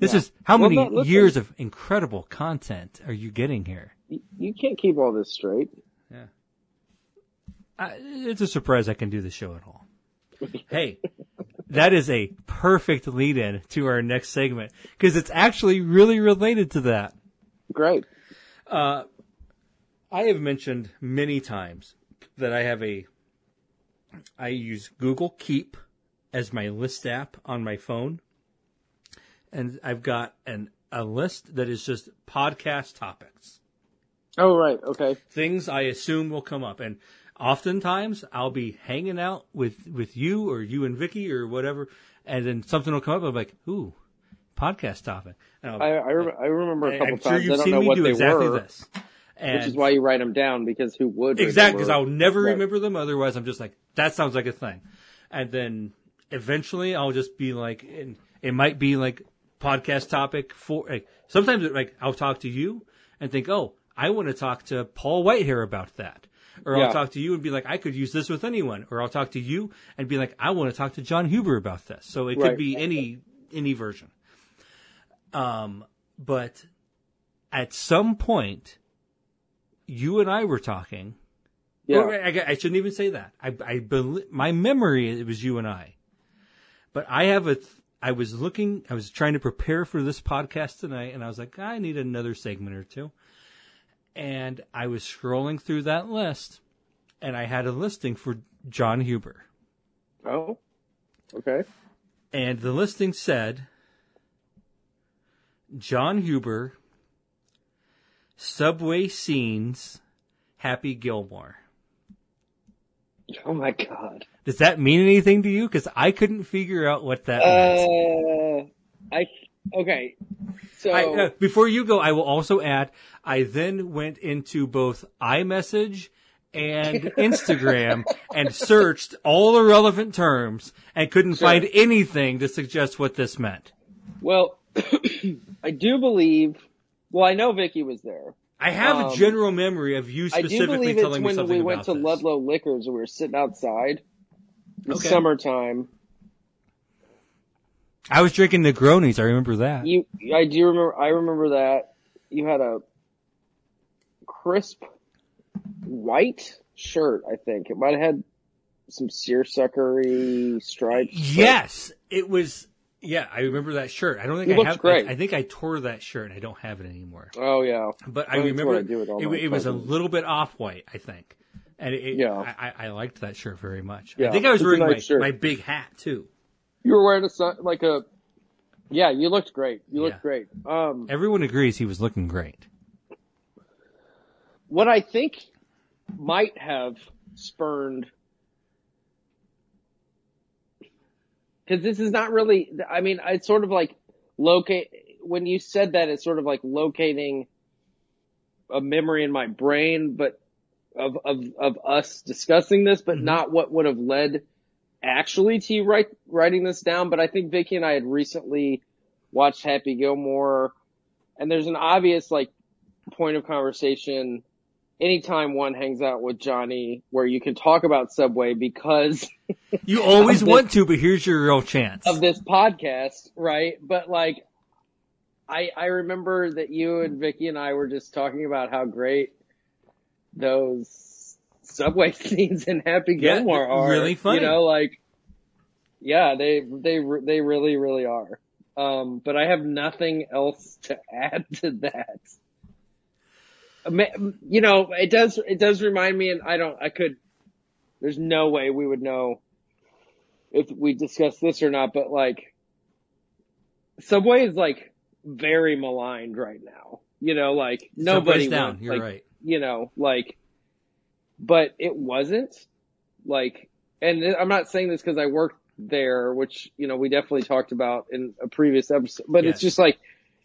this Yeah. is how Well, many no, years of incredible content are you getting here? You- you can't keep all this straight. Yeah. I, it's a surprise I can do the show at all. hey, that is a perfect lead in to our next segment because it's actually really related to that. Great. Uh, I have mentioned many times that I have a, I use Google Keep as my list app on my phone. And I've got an, a list that is just podcast topics. Oh right. Okay. things I assume will come up. And oftentimes I'll be hanging out with, with you or you and Vicky or whatever, and then something will come up. I'm like, ooh, podcast topic. And I'll- I I, I remember a couple I'm times. I you've don't seen know me what do they exactly were, this. And which is why you write them down because who would? Exactly, because I'll never Right. remember them. Otherwise, I'm just like, that sounds like a thing. And then eventually I'll just be like, and it might be like podcast topic for, like, sometimes like I'll talk to you and think, oh, I want to talk to Paul Whitehair about that. Or Yeah. I'll talk to you and be like, I could use this with anyone. Or I'll talk to you and be like, I want to talk to John Huber about this. So it could Right. be any, any version. Um, but at some point, you and I were talking, Yeah. I, I shouldn't even say that. I, I bel my memory it was you and I, but I have a. th- I was looking. I was trying to prepare for this podcast tonight, and I was like, I need another segment or two. And I was scrolling through that list, and I had a listing for John Huber, Oh. Okay. and the listing said, John Huber, subway scenes, Happy Gilmore. Oh my god. Does that mean anything to you? Because I couldn't figure out what that. Uh, I okay. So I, uh, before you go, I will also add, I then went into both iMessage and Instagram and searched all the relevant terms and couldn't Sure. find anything to suggest what this meant. well, I do believe. Well, I know Vicky was there. I have Um, a general memory of you specifically telling me something about I do believe it's telling when we went to this. Ludlow Liquors and we were sitting outside. It was Okay. summertime. I was drinking Negronis. I remember that. You, I do remember. I remember that you had a crisp white shirt. I think it might have had some seersuckery stripes. Yes, it was. Yeah, I remember that shirt. I don't think It I have. great. I, I think I tore that shirt. and I don't have it anymore. Oh yeah. But I That's remember I do with all it, my it was a little bit off white, I think, and it, Yeah. I, I- I liked that shirt very much. Yeah, I think I was it's wearing my, nice shirt. my big hat too. You were wearing a sun, like a. Yeah, you looked great. You Yeah. looked great. Um, Everyone agrees he was looking great. what I think might have spurned because this is not really I mean it's sort of like locate when you said that it's sort of like locating a memory in my brain but of of of us discussing this but Mhm. not what would have led actually to you write, writing this down but I think Vicky and I had recently watched Happy Gilmore and there's an obvious like point of conversation anytime one hangs out with Johnny where you can talk about Subway because You always the- want to, but here's your real chance. of this podcast, right? But like, I, I remember that you and Vicky and I were just talking about how great those Subway scenes in Happy Gilmore are. really funny. You know, like, yeah, they, they, they really, really are. Um, but I have nothing else to add to that. You know, it does, it does remind me, and I don't, I could, there's no way we would know if we discussed this or not, but like, Subway is like very maligned right now. You know, like nobody down. went, You're like, right. You know, like, but it wasn't like, and I'm not saying this because I worked there, which you know we definitely talked about in a previous episode. But it's just like,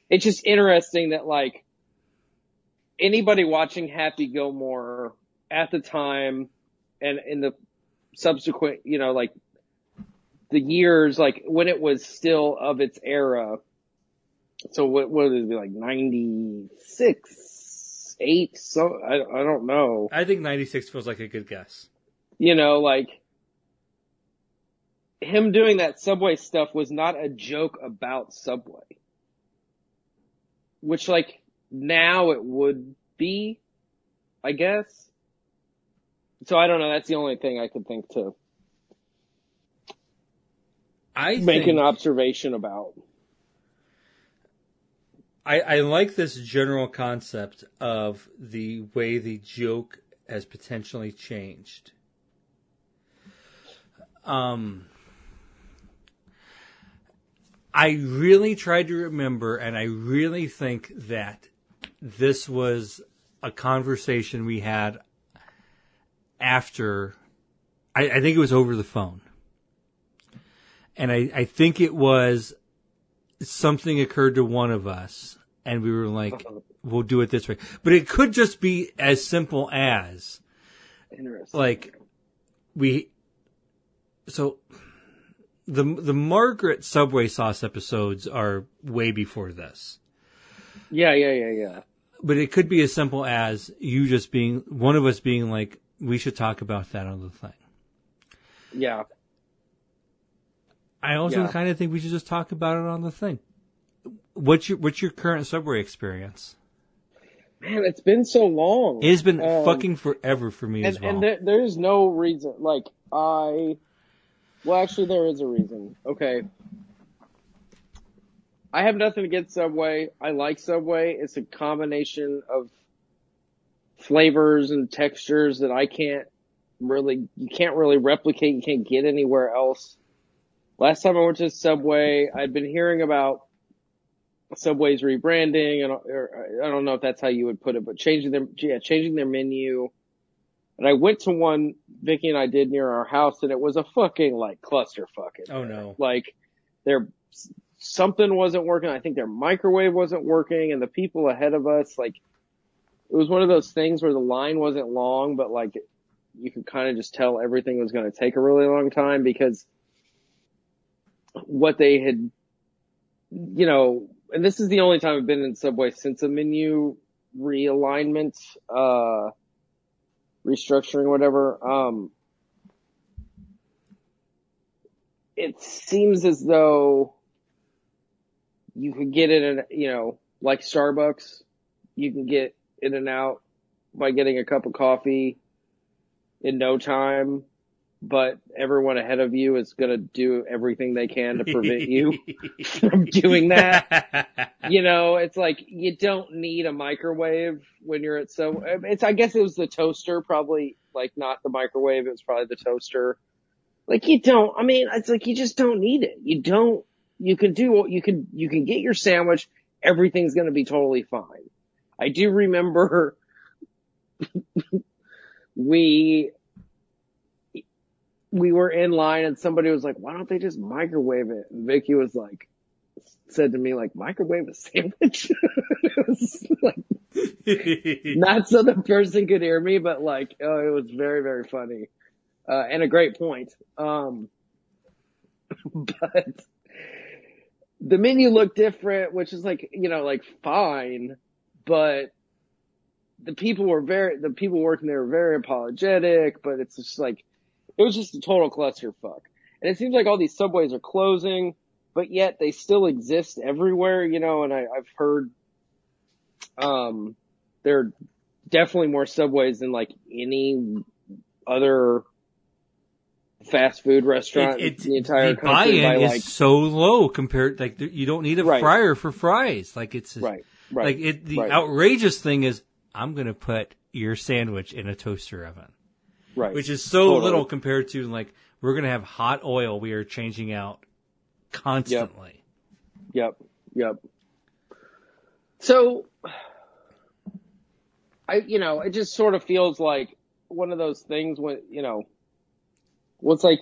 it's just interesting that like anybody watching Happy Gilmore at the time and in the subsequent, you know, like the years, like when it was still of its era. So what, what would it be like 96, 8? So I, I don't know. I think 96 feels like a good guess. You know, like him doing that Subway stuff was not a joke about Subway. Which like now it would be, I guess. So I don't know. That's the only thing I could think to I make think, an observation about. I, I like this general concept of the way the joke has potentially changed. Um, I really tried to remember, and I really think that this was a conversation we had after. I, I think it was over the phone, and I, I think it was something occurred to one of us, and we were like, uh-huh. "We'll do it this way." But it could just be as simple as like we so the the Margaret Subway sauce episodes are way before this. Yeah, yeah, yeah, yeah. But it could be as simple as you just being one of us being like, we should talk about that on the thing. Yeah. I also Yeah. kind of think we should just talk about it on the thing. What's your what's your current Subway experience? Man, it's been so long. It has been Um, fucking forever for me and, as well. and there, there's no reason, like, I, well, actually, there is a reason. Okay. I have nothing against Subway. I like Subway. It's a combination of flavors and textures that I can't really, you can't really replicate. You can't get anywhere else. Last time I went to Subway, I'd been hearing about Subway's rebranding, and or, I don't know if that's how you would put it, but changing their yeah, changing their menu. And I went to one Vicky and I did near our house, and it was a fucking like clusterfuck. in Oh, no. Like their something wasn't working. I think their microwave wasn't working, and the people ahead of us, like it was one of those things where the line wasn't long, but like you could kind of just tell everything was going to take a really long time because what they had, you know, and this is the only time I've been in Subway since a menu realignment, uh, restructuring, whatever. Um, it seems as though you could get it in, you know, like Starbucks, you can get in and out by getting a cup of coffee in no time, but everyone ahead of you is going to do everything they can to prevent you from doing that. You know, it's like you don't need a microwave when you're at so it's I guess it was the toaster probably like not the microwave, it was probably the toaster. Like you don't I mean, it's like you just don't need it. You don't you can do what you can you can get your sandwich, everything's going to be totally fine. I do remember we we were in line and somebody was like, why don't they just microwave it? And Vicky was like, said to me like, microwave a sandwich? it was like, not so the person could hear me, but like, oh, it was very, very funny. Uh, and a great point. Um, but the menu looked different, which is like, you know, like fine, but the people were very, the people working there were very apologetic, but it's just like, it was just a total clusterfuck. And it seems like all these subways are closing, but yet they still exist everywhere, you know, and I, I've heard, um, there are definitely more subways than like any other fast food restaurant It- in the entire the country by buy-in is like, so low compared. Like you don't need a Right. fryer for fries. Like it's right, right. Like it, the right. outrageous thing is, I'm gonna put your sandwich in a toaster oven, right. which is so Totally. little compared to like we're gonna have hot oil we are changing out constantly. Yep. Yep. So I, you know, it just sort of feels like one of those things when, you know, what's like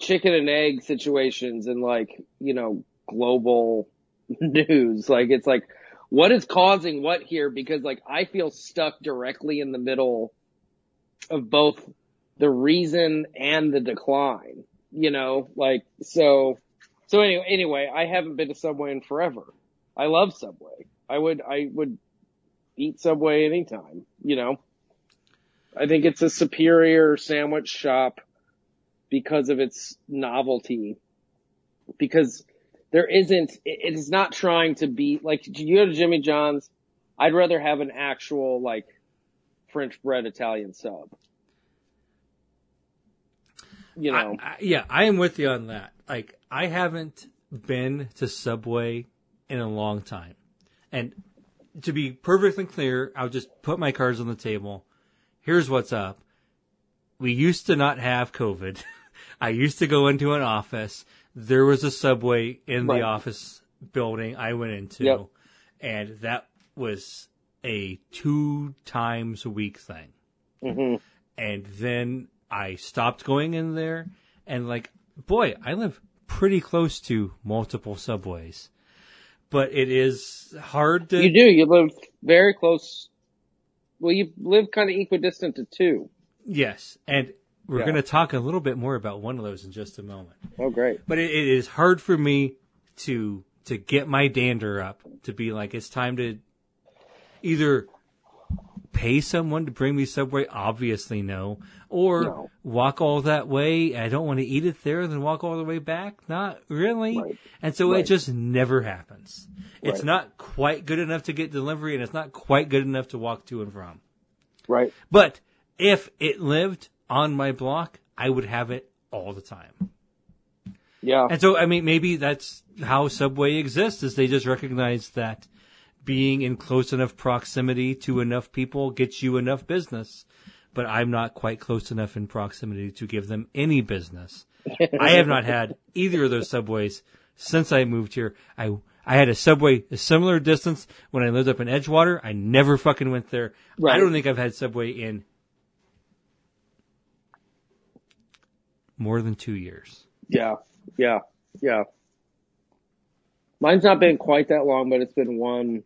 chicken and egg situations and like, you know, global news. Like it's like, what is causing what here? Because like I feel stuck directly in the middle of both the reason and the decline, you know, like, so, so anyway, anyway, I haven't been to Subway in forever. I love Subway. I would, I would eat Subway anytime, you know. I think it's a superior sandwich shop because of its novelty. Because there isn't, it is not trying to be, like, you go to Jimmy John's, I'd rather have an actual, like, French bread Italian sub. You know. I, I, yeah, I am with you on that. Like, I haven't been to Subway in a long time. And to be perfectly clear, I'll just put my cards on the table. Here's what's up. We used to not have COVID. I used to go into an office. There was a subway in Right. the office building I went into, Yep. and that was a two times a week thing. hmm And then I stopped going in there, and like, boy, I live pretty close to multiple subways, but it is hard to. You do. You live very close. Well, you live kind of equidistant to two. Yes, and we're Yeah. going to talk a little bit more about one of those in just a moment. Oh, great. But it, it is hard for me to to get my dander up to be like it's time to either pay someone to bring me Subway. Obviously, no. Or No. walk all that way. I don't want to eat it there, then walk all the way back. Not really. Right. And so it just never happens. It's not quite good enough to get delivery, and it's not quite good enough to walk to and from. Right. But if it lived on my block, I would have it all the time. Yeah. And so, I mean, maybe that's how Subway exists, is they just recognize that being in close enough proximity to enough people gets you enough business. But I'm not quite close enough in proximity to give them any business. I have not had either of those Subways since I moved here. I, I had a Subway a similar distance when I lived up in Edgewater. I never fucking went there. I don't think I've had Subway in more than two years. Yeah. Yeah. Yeah. Mine's not been quite that long, but it's been one,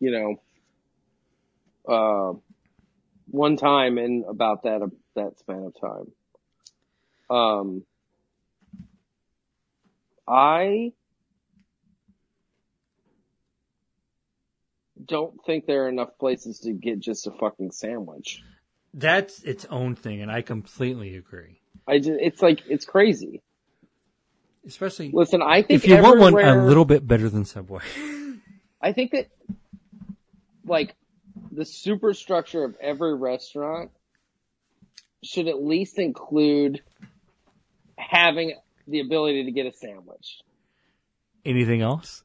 you know, uh, one time in about that, that span of time. Um, I don't think there are enough places to get just a fucking sandwich. That's its own thing, and I completely agree. I just, it's like, it's crazy. Especially Listen, I think if you want one a little bit better than Subway. I think that like the superstructure of every restaurant should at least include having the ability to get a sandwich. Anything else?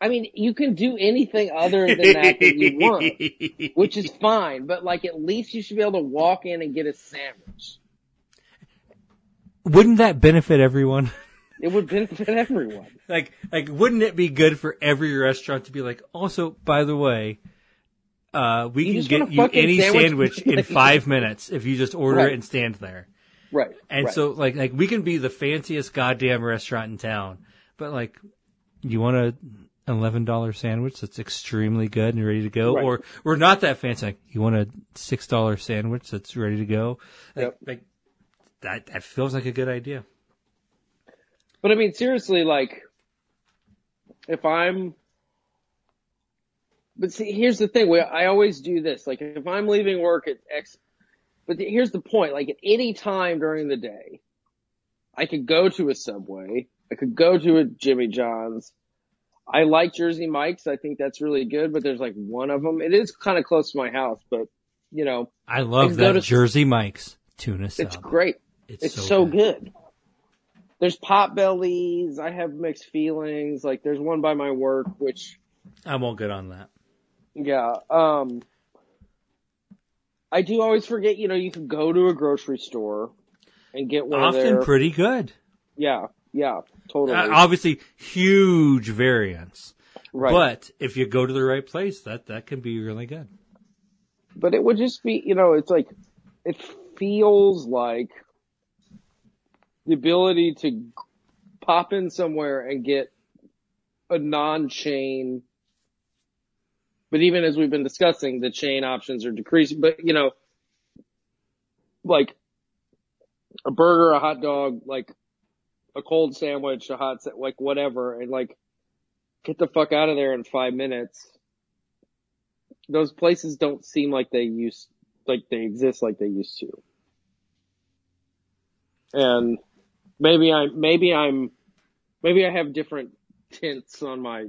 I mean, you can do anything other than that that you want, which is fine, but like at least you should be able to walk in and get a sandwich. Wouldn't that benefit everyone? It would benefit everyone. like, like, wouldn't it be good for every restaurant to be like, also, by the way, uh, we You can get you any sandwich? sandwich in five minutes if you just order Right. it and stand there. Right. And right. so, like, like we can be the fanciest goddamn restaurant in town, but like, you want a eleven dollar sandwich that's extremely good and ready to go, Right. or we're not that fancy. Like, you want a six dollar sandwich that's ready to go. Like, Yep. like that that feels like a good idea. But I mean, seriously, like, if I'm, but see, here's the thing. We, I always do this. Like, if I'm leaving work at X, but the- here's the point. Like, at any time during the day, I could go to a Subway. I could go to a Jimmy John's. I like Jersey Mike's. I think that's really good, but there's like one of them. It is kind of close to my house, but you know, I love go that to- Jersey Mike's tuna sub. it's great. It's, It's so, so, good. good. There's Potbellys. I have mixed feelings. Like there's one by my work, which I won't get on that. Yeah. Um, I do always forget. You know, you can go to a grocery store and get one of Often their. pretty good. yeah, yeah, totally. Uh, obviously, huge variance. Right. But if you go to the right place, that that can be really good. but it would just be, you know, it's like, it feels like the ability to pop in somewhere and get a non-chain, but even as we've been discussing, the chain options are decreasing, but you know, like a burger, a hot dog, like a cold sandwich, a hot, sa- like whatever, and like get the fuck out of there in five minutes those places don't seem like they used like they exist like they used to. And maybe I'm maybe I'm maybe I have different tints on my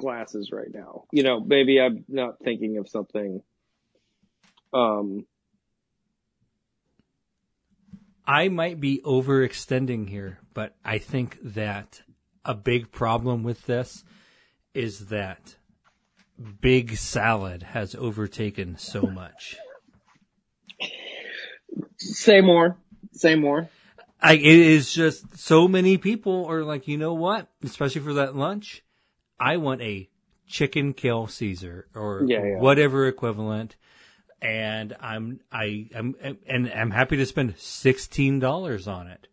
glasses right now. You know, maybe I'm not thinking of something um I might be overextending here, but I think that a big problem with this is that big salad has overtaken so much. say more. Say more. I, it is just so many people are like, you know what? Especially for that lunch, I want a chicken kill Caesar or Yeah, yeah. whatever equivalent. And I'm, I, I'm, and I'm happy to spend $16 on it.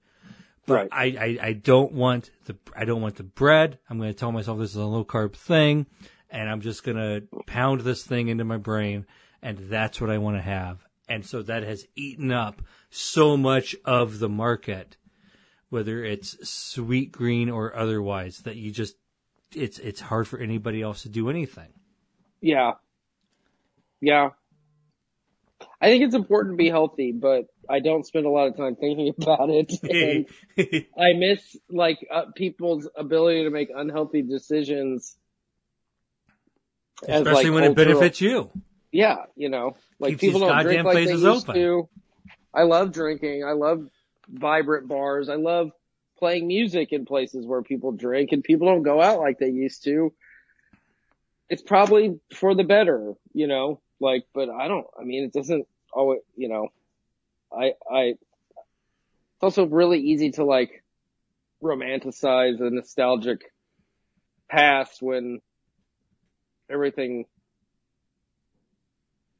But Right. I, I, I don't want the, I don't want the bread. I'm going to tell myself this is a low carb thing and I'm just going to pound this thing into my brain and that's what I want to have. And so that has eaten up so much of the market, whether it's Sweetgreen or otherwise, that you just, it's, it's hard for anybody else to do anything. Yeah. Yeah. I think it's important to be healthy, but I don't spend a lot of time thinking about it. And I miss like uh, people's ability to make unhealthy decisions. as, Especially like, when it benefits you. Yeah, you know, like Keeps people don't drink like they places used open. to. I love drinking. I love vibrant bars. I love playing music in places where people drink and people don't go out like they used to. It's probably for the better, you know, like, but I don't, I mean, it doesn't always, you know, I, I, it's also really easy to like romanticize a nostalgic past when everything,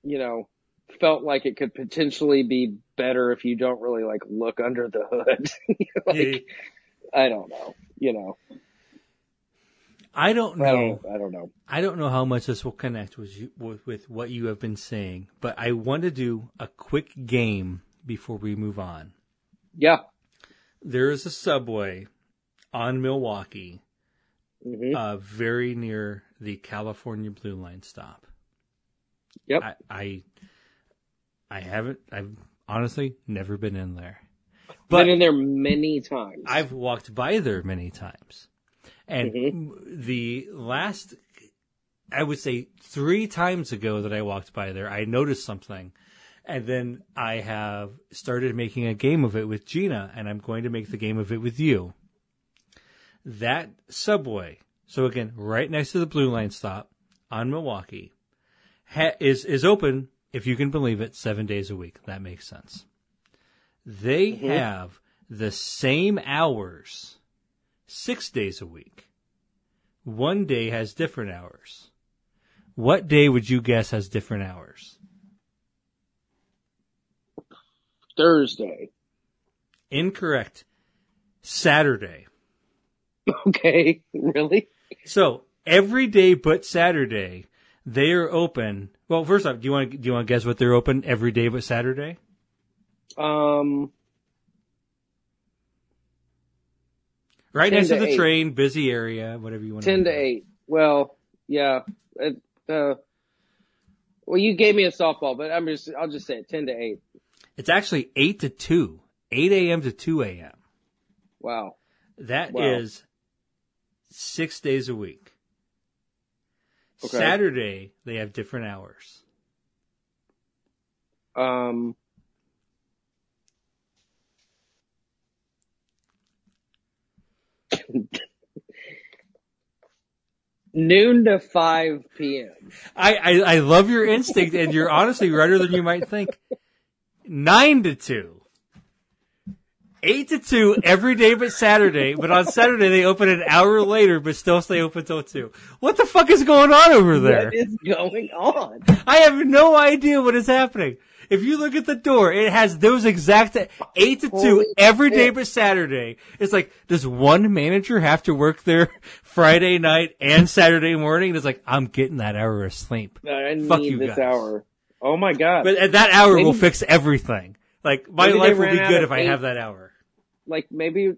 you know, felt like it could potentially be better if you don't really like look under the hood. like, I don't know, you know, I don't I know. don't, I don't know. I don't know how much this will connect with you, with, with what you have been saying, but I want to do a quick game before we move on. Yeah. There is a subway on Milwaukee, hmm uh, very near the California Blue Line stop. Yep. I, I, I haven't. I've honestly never been in there, but Been in there many times. I've walked by there many times. And Mm-hmm. the last, I would say three times ago that I walked by there, I noticed something. And then I have started making a game of it with Gina, and I'm going to make the game of it with you. That subway, so again, right next to the Blue Line stop on Milwaukee, ha- is, is open, if you can believe it, seven days a week. That makes sense. They mm-hmm. have the same hours six days a week. One day has different hours. What day would you guess has different hours? Thursday. Incorrect. Saturday. Okay. Really? So every day but Saturday, they are open. Well, first off, do you want to, do you want to guess what they're open every day but Saturday? Um, Right next to to the 8. train, busy area, whatever you want. 10 to 8. Well, yeah. It, uh, well, you gave me a softball, but I'm just, I'll just say it. 10 to 8. It's actually eight to two, eight a.m. to two a.m. Wow. That is Wow. six days a week. Okay. Saturday they have different hours. Um, noon to 5 p.m. I, I, I love your instinct, and you're honestly righter than you might think. Nine to two, eight to two every day but Saturday. But on Saturday they open an hour later, but still stay open till two. What the fuck is going on over there? What is going on? I have no idea what is happening. If you look at the door, it has those exact eight to two every day but Saturday. It's like, does one manager have to work there Friday night and Saturday morning? It's like, I'm getting that hour of sleep. I Fuck need you this guys. hour. Oh my god! But at that hour will fix everything. Like, my life will be good if I eight- have that hour. Like maybe,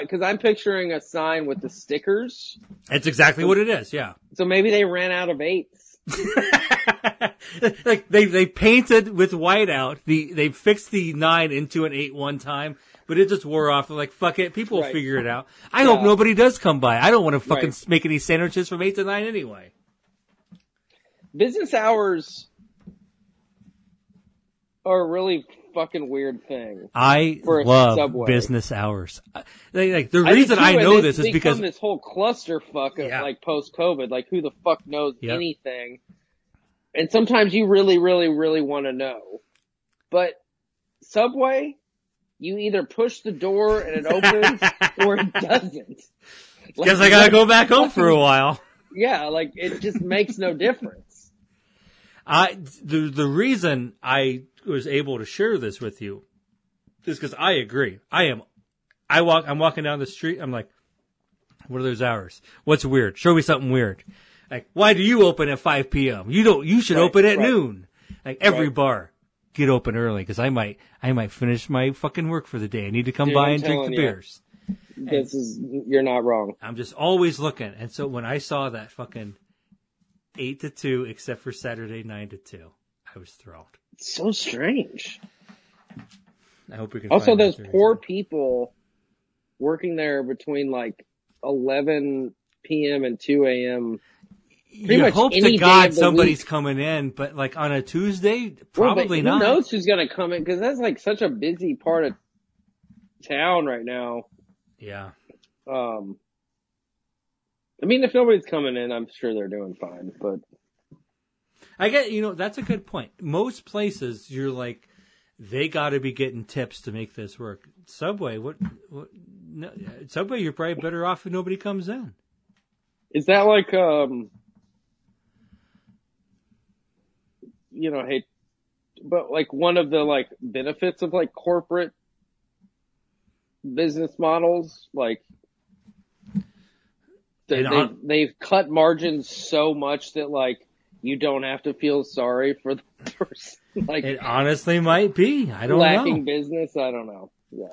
because I'm picturing a sign with the stickers. That's exactly what it is, yeah. So maybe they ran out of eights. like they they painted with whiteout the they fixed the nine into an eight one time, but it just wore off. They're like fuck it, people will figure it out. I hope nobody does come by. I don't want to fucking Right. make any sandwiches from eight to nine anyway. Business hours are really fucking weird thing. I For a love Subway. business hours. Like, like, the I reason too, I know this is because this whole clusterfuck of Yeah. like post COVID, like who the fuck knows Yep. anything. And sometimes you really, really, really want to know. But Subway, you either push the door and it opens or it doesn't. Like, guess I gotta what- go back home for a while. Yeah, like it just makes no difference. I the the reason I was able to share this with you is because I agree. I am. I walk. I'm walking down the street. I'm like, what are those hours? What's weird? Show me something weird. Like, why do you open at 5 p.m.? You don't. You should Right, open at right. noon. Like every Right. bar, get open early because I might. I might finish my fucking work for the day. I need to come Dude, by I'm and drink the you. beers. This is you're not wrong. I'm just always looking. And so when I saw that fucking eight to two, except for Saturday nine to two, I was thrilled. It's so strange. I hope we can. Also, those poor people working there between like 11 p.m. and 2 a.m. you much hope any to God somebody's week. coming in, but like on a Tuesday, Well, but probably who knows who's gonna come in? Because that's like such a busy part of town right now. Yeah, Um, I mean, if nobody's coming in, I'm sure they're doing fine. But I get you know that's a good point. Most places you're like they got to be getting tips to make this work. Subway, what? what no, Subway, you're probably better off if nobody comes in. is that like um, you know, hey, but like one of the like benefits of like corporate business models, like they, they they've cut margins so much that like you don't have to feel sorry for the person like It honestly might be. I don't lacking know. business. I don't know. Yeah.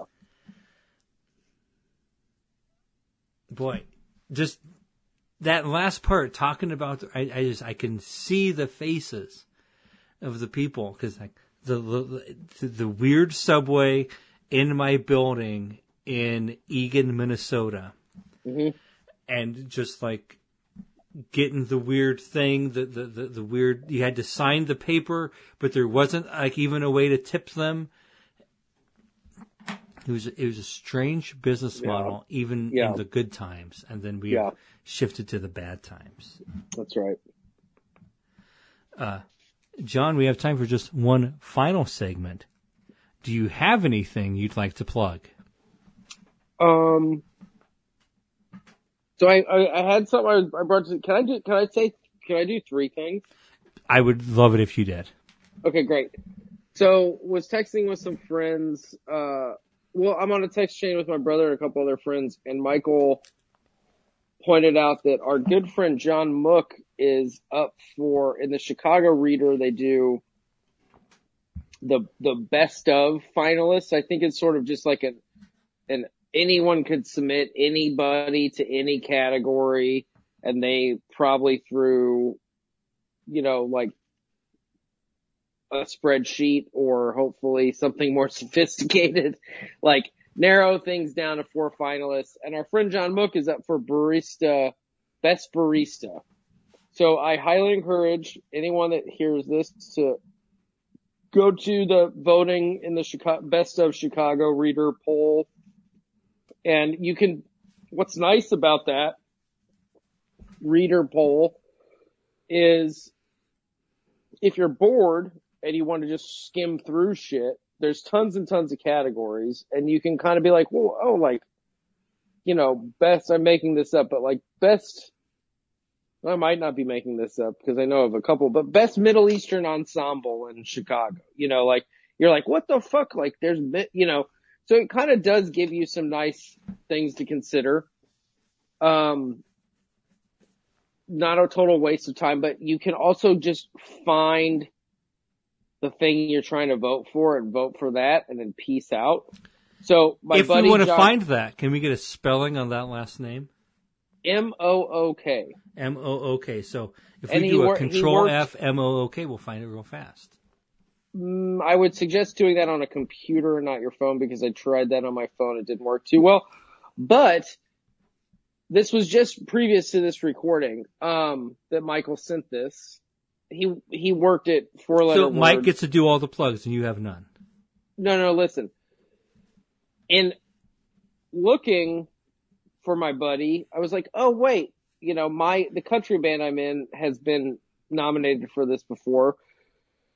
Boy, just that last part talking about. I, I just I can see the faces of the people because like the, the the weird subway in my building in Eagan, Minnesota, Mhm. and just like getting the weird thing, the, the the the weird. You had to sign the paper, but there wasn't like even a way to tip them. It was it was a strange business Yeah. model, even Yeah. in the good times, and then we Yeah. shifted to the bad times. That's right. John, we have time for just one final segment. Do you have anything you'd like to plug? Um. So I, I, I had something I, was, I brought to, can I do, can I say, can I do three things? I would love it if you did. Okay, great. So was texting with some friends, uh, well, I'm on a text chain with my brother and a couple other friends and Michael pointed out that our good friend John Mook is up for, in the Chicago Reader, they do the, the best of finalists. I think it's sort of just like an, an anyone could submit anybody to any category and they probably threw, you know, like a spreadsheet or hopefully something more sophisticated, like narrow things down to four finalists. And our friend John Mook is up for barista, best barista. So I highly encourage anyone that hears this to go to the voting in the Chicago, best of Chicago reader poll. And you can, what's nice about that reader poll is if you're bored and you want to just skim through shit, there's tons and tons of categories and you can kind of be like, well, oh, like, you know, best, I'm making this up, but like best, I might not be making this up because I know of a couple, but best Middle Eastern ensemble in Chicago, you know, like, you're like, what the fuck? Like there's, you know, so it kind of does give you some nice things to consider. Um, not a total waste of time, but you can also just find the thing you're trying to vote for and vote for that and then peace out. So my if buddy we want to John- find that, can we get a spelling on that last name? M O O K. M O O K. So if And we do a wor- he Control worked- F M O O K, we'll find it real fast. Mm, I would suggest doing that on a computer, not your phone, because I tried that on my phone. It didn't work too well. But this was just previous to this recording, um, that Michael sent this. He, he worked it four letter So Mike word. gets to do all the plugs, and you have none. No, no, listen. In looking for my buddy, I was like, oh wait, you know, my, the country band I'm in has been nominated for this before.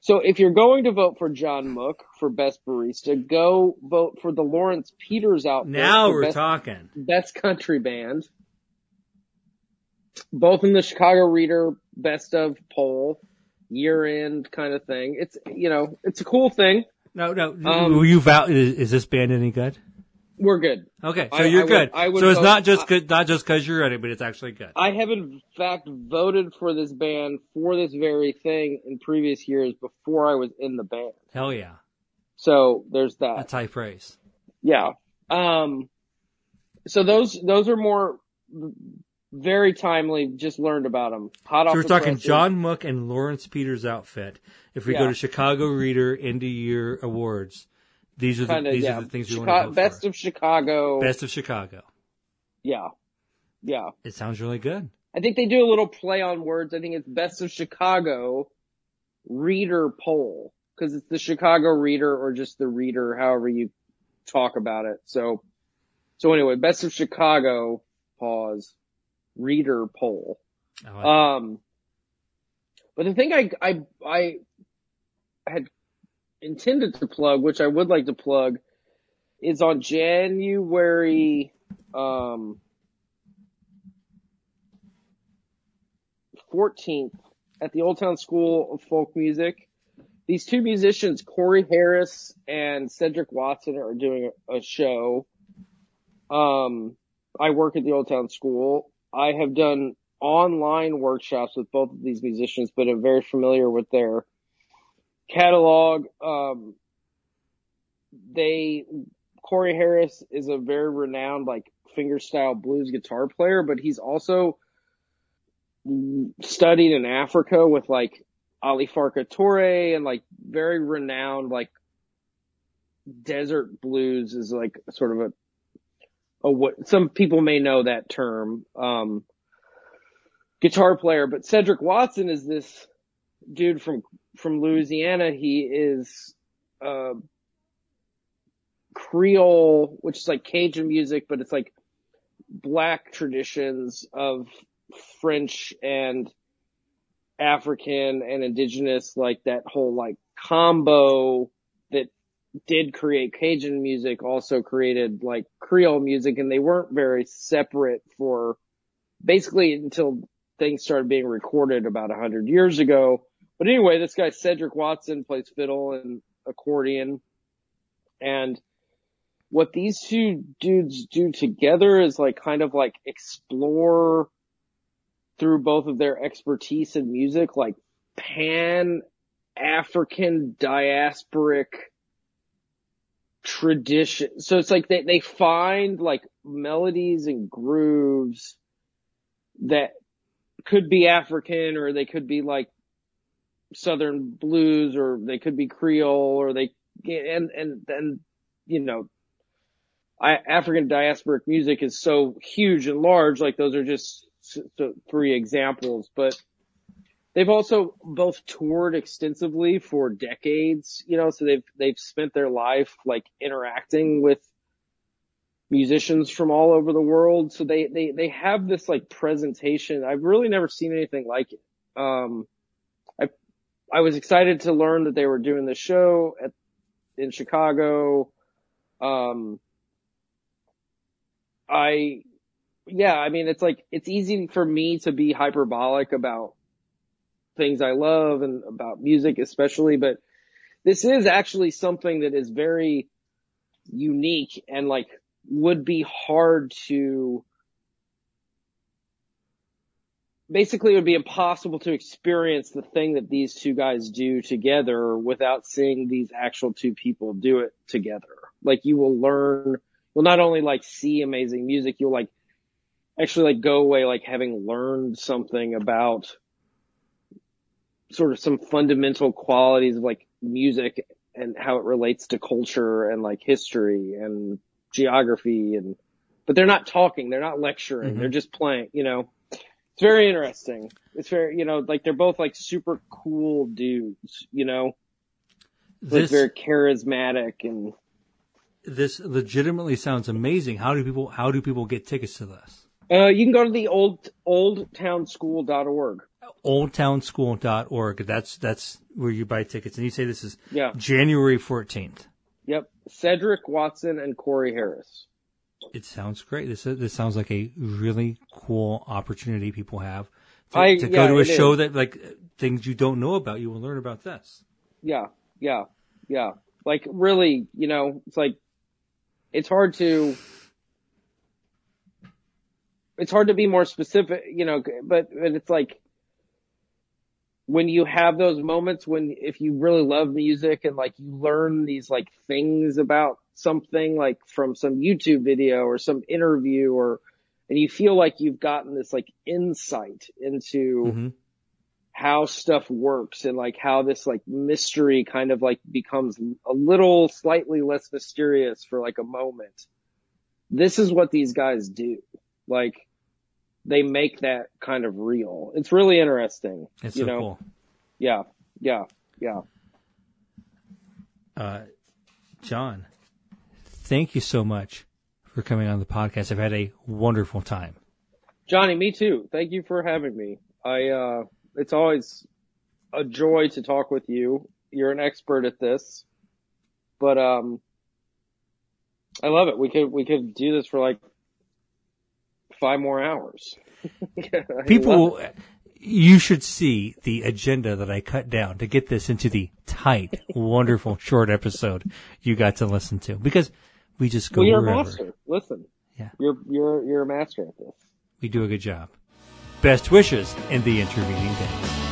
So if you're going to vote for John Mook for best barista, go vote for the Lawrence Peters outfit. Now we're best, talking. best country band. Both in the Chicago Reader best of poll, year end kind of thing. It's, you know, it's a cool thing. No, no. Um, will you vow? Is, is this band any good? We're good. Okay, so I- you're I would- good. I would so it's vote- not just good, not just because you're in it, but it's actually good. I have in fact voted for this band for this very thing in previous years before I was in the band. Hell yeah, So there's that. that's high praise. Yeah. Um, so those, those are more very timely, just learned about them. Hot off we're talking presses. John Mook and Lawrence Peters outfit. If we go to Chicago Reader End of Year Awards, these are the, Kinda, these yeah. are the things we Chica- want to vote Best for. of Chicago. Best of Chicago. Yeah. Yeah. It sounds really good. I think they do a little play on words. I think it's Best of Chicago Reader Poll because it's the Chicago Reader or just the Reader, however you talk about it. So, so anyway, Best of Chicago pause Reader Poll. Like Um, but the thing I, I, I had intended to plug, which I would like to plug, is on January, um, 14th at the Old Town School of Folk Music. These two musicians, Corey Harris and Cedric Watson, are doing a, show. Um, I work at the Old Town School. I have done online workshops with both of these musicians, but am very familiar with their catalog. Um, they, Corey Harris is a very renowned, like, fingerstyle blues guitar player, but he's also studied in Africa with like Ali Farka Toure and like very renowned, like, desert blues is like sort of a, a what some people may know that term. Um, guitar player, but Cedric Watson is this dude from, from Louisiana. He is, uh, Creole, which is like Cajun music, but it's like black traditions of French and African and indigenous, like that whole like combo that did create Cajun music also created like Creole music and they weren't very separate for basically until things started being recorded about a hundred years ago. But anyway, this guy Cedric Watson plays fiddle and accordion and what these two dudes do together is like kind of like explore through both of their expertise in music, like pan African diasporic tradition. So it's like they, they find like melodies and grooves that could be African or they could be like Southern blues or they could be Creole or they, and, and, and, you know, I, African diasporic music is so huge and large, like those are just three examples, but they've also both toured extensively for decades, you know, so they've, they've spent their life like interacting with musicians from all over the world. So they, they, they have this like presentation. I've really never seen anything like it. Um, I, was excited to learn that they were doing the show at in Chicago. Um, I, yeah, I mean, it's like, it's easy for me to be hyperbolic about things I love and about music especially, but this is actually something that is very unique and like would be hard to basically it would be impossible to experience the thing that these two guys do together without seeing these actual two people do it together. Like you will learn, you'll not only like see amazing music, you'll like actually like go away like having learned something about sort of some fundamental qualities of like music and how it relates to culture and like history and geography and, but they're not talking, they're not lecturing, Mm-hmm. they're just playing, you know. It's very interesting. It's very, you know, like they're both like super cool dudes, you know, like This very charismatic and this legitimately sounds amazing. How do people how do people get tickets to this? uh, you can go to the old, oldtownschool.org. Oldtownschool.org. That's that's where you buy tickets. And you say this is Yeah. January 14th. Yep. Cedric Watson and Corey Harris. It sounds great. This this sounds like a really cool opportunity people have to, I- to yeah, go to a show is. that like things you don't know about. You will learn about this. Yeah. Yeah. Yeah. Like really, you know, it's like, it's hard to, it's hard to be more specific, you know, but, but it's like, when you have those moments when if you really love music and like you learn these like things about something like from some YouTube video or some interview or and you feel like you've gotten this like insight into hmm how stuff works and like how this like mystery kind of like becomes a little slightly less mysterious for like a moment. This is what these guys do. Like they make that kind of real. It's really interesting. It's you so know? cool. Yeah. Yeah. Yeah. Uh, John, thank you so much for coming on the podcast. I've had a wonderful time. Johnny, me too. Thank you for having me. I, uh, it's always a joy to talk with you. You're an expert at this, but, um, I love it. We could, we could do this for like five more hours. Yeah, I love People, you should see the agenda that I cut down to get this into the tight, wonderful, short episode you got to listen to because we just go well, you're a master. Listen. Yeah. You're, you're, you're a master at this. We do a good job. Best wishes in the intervening days.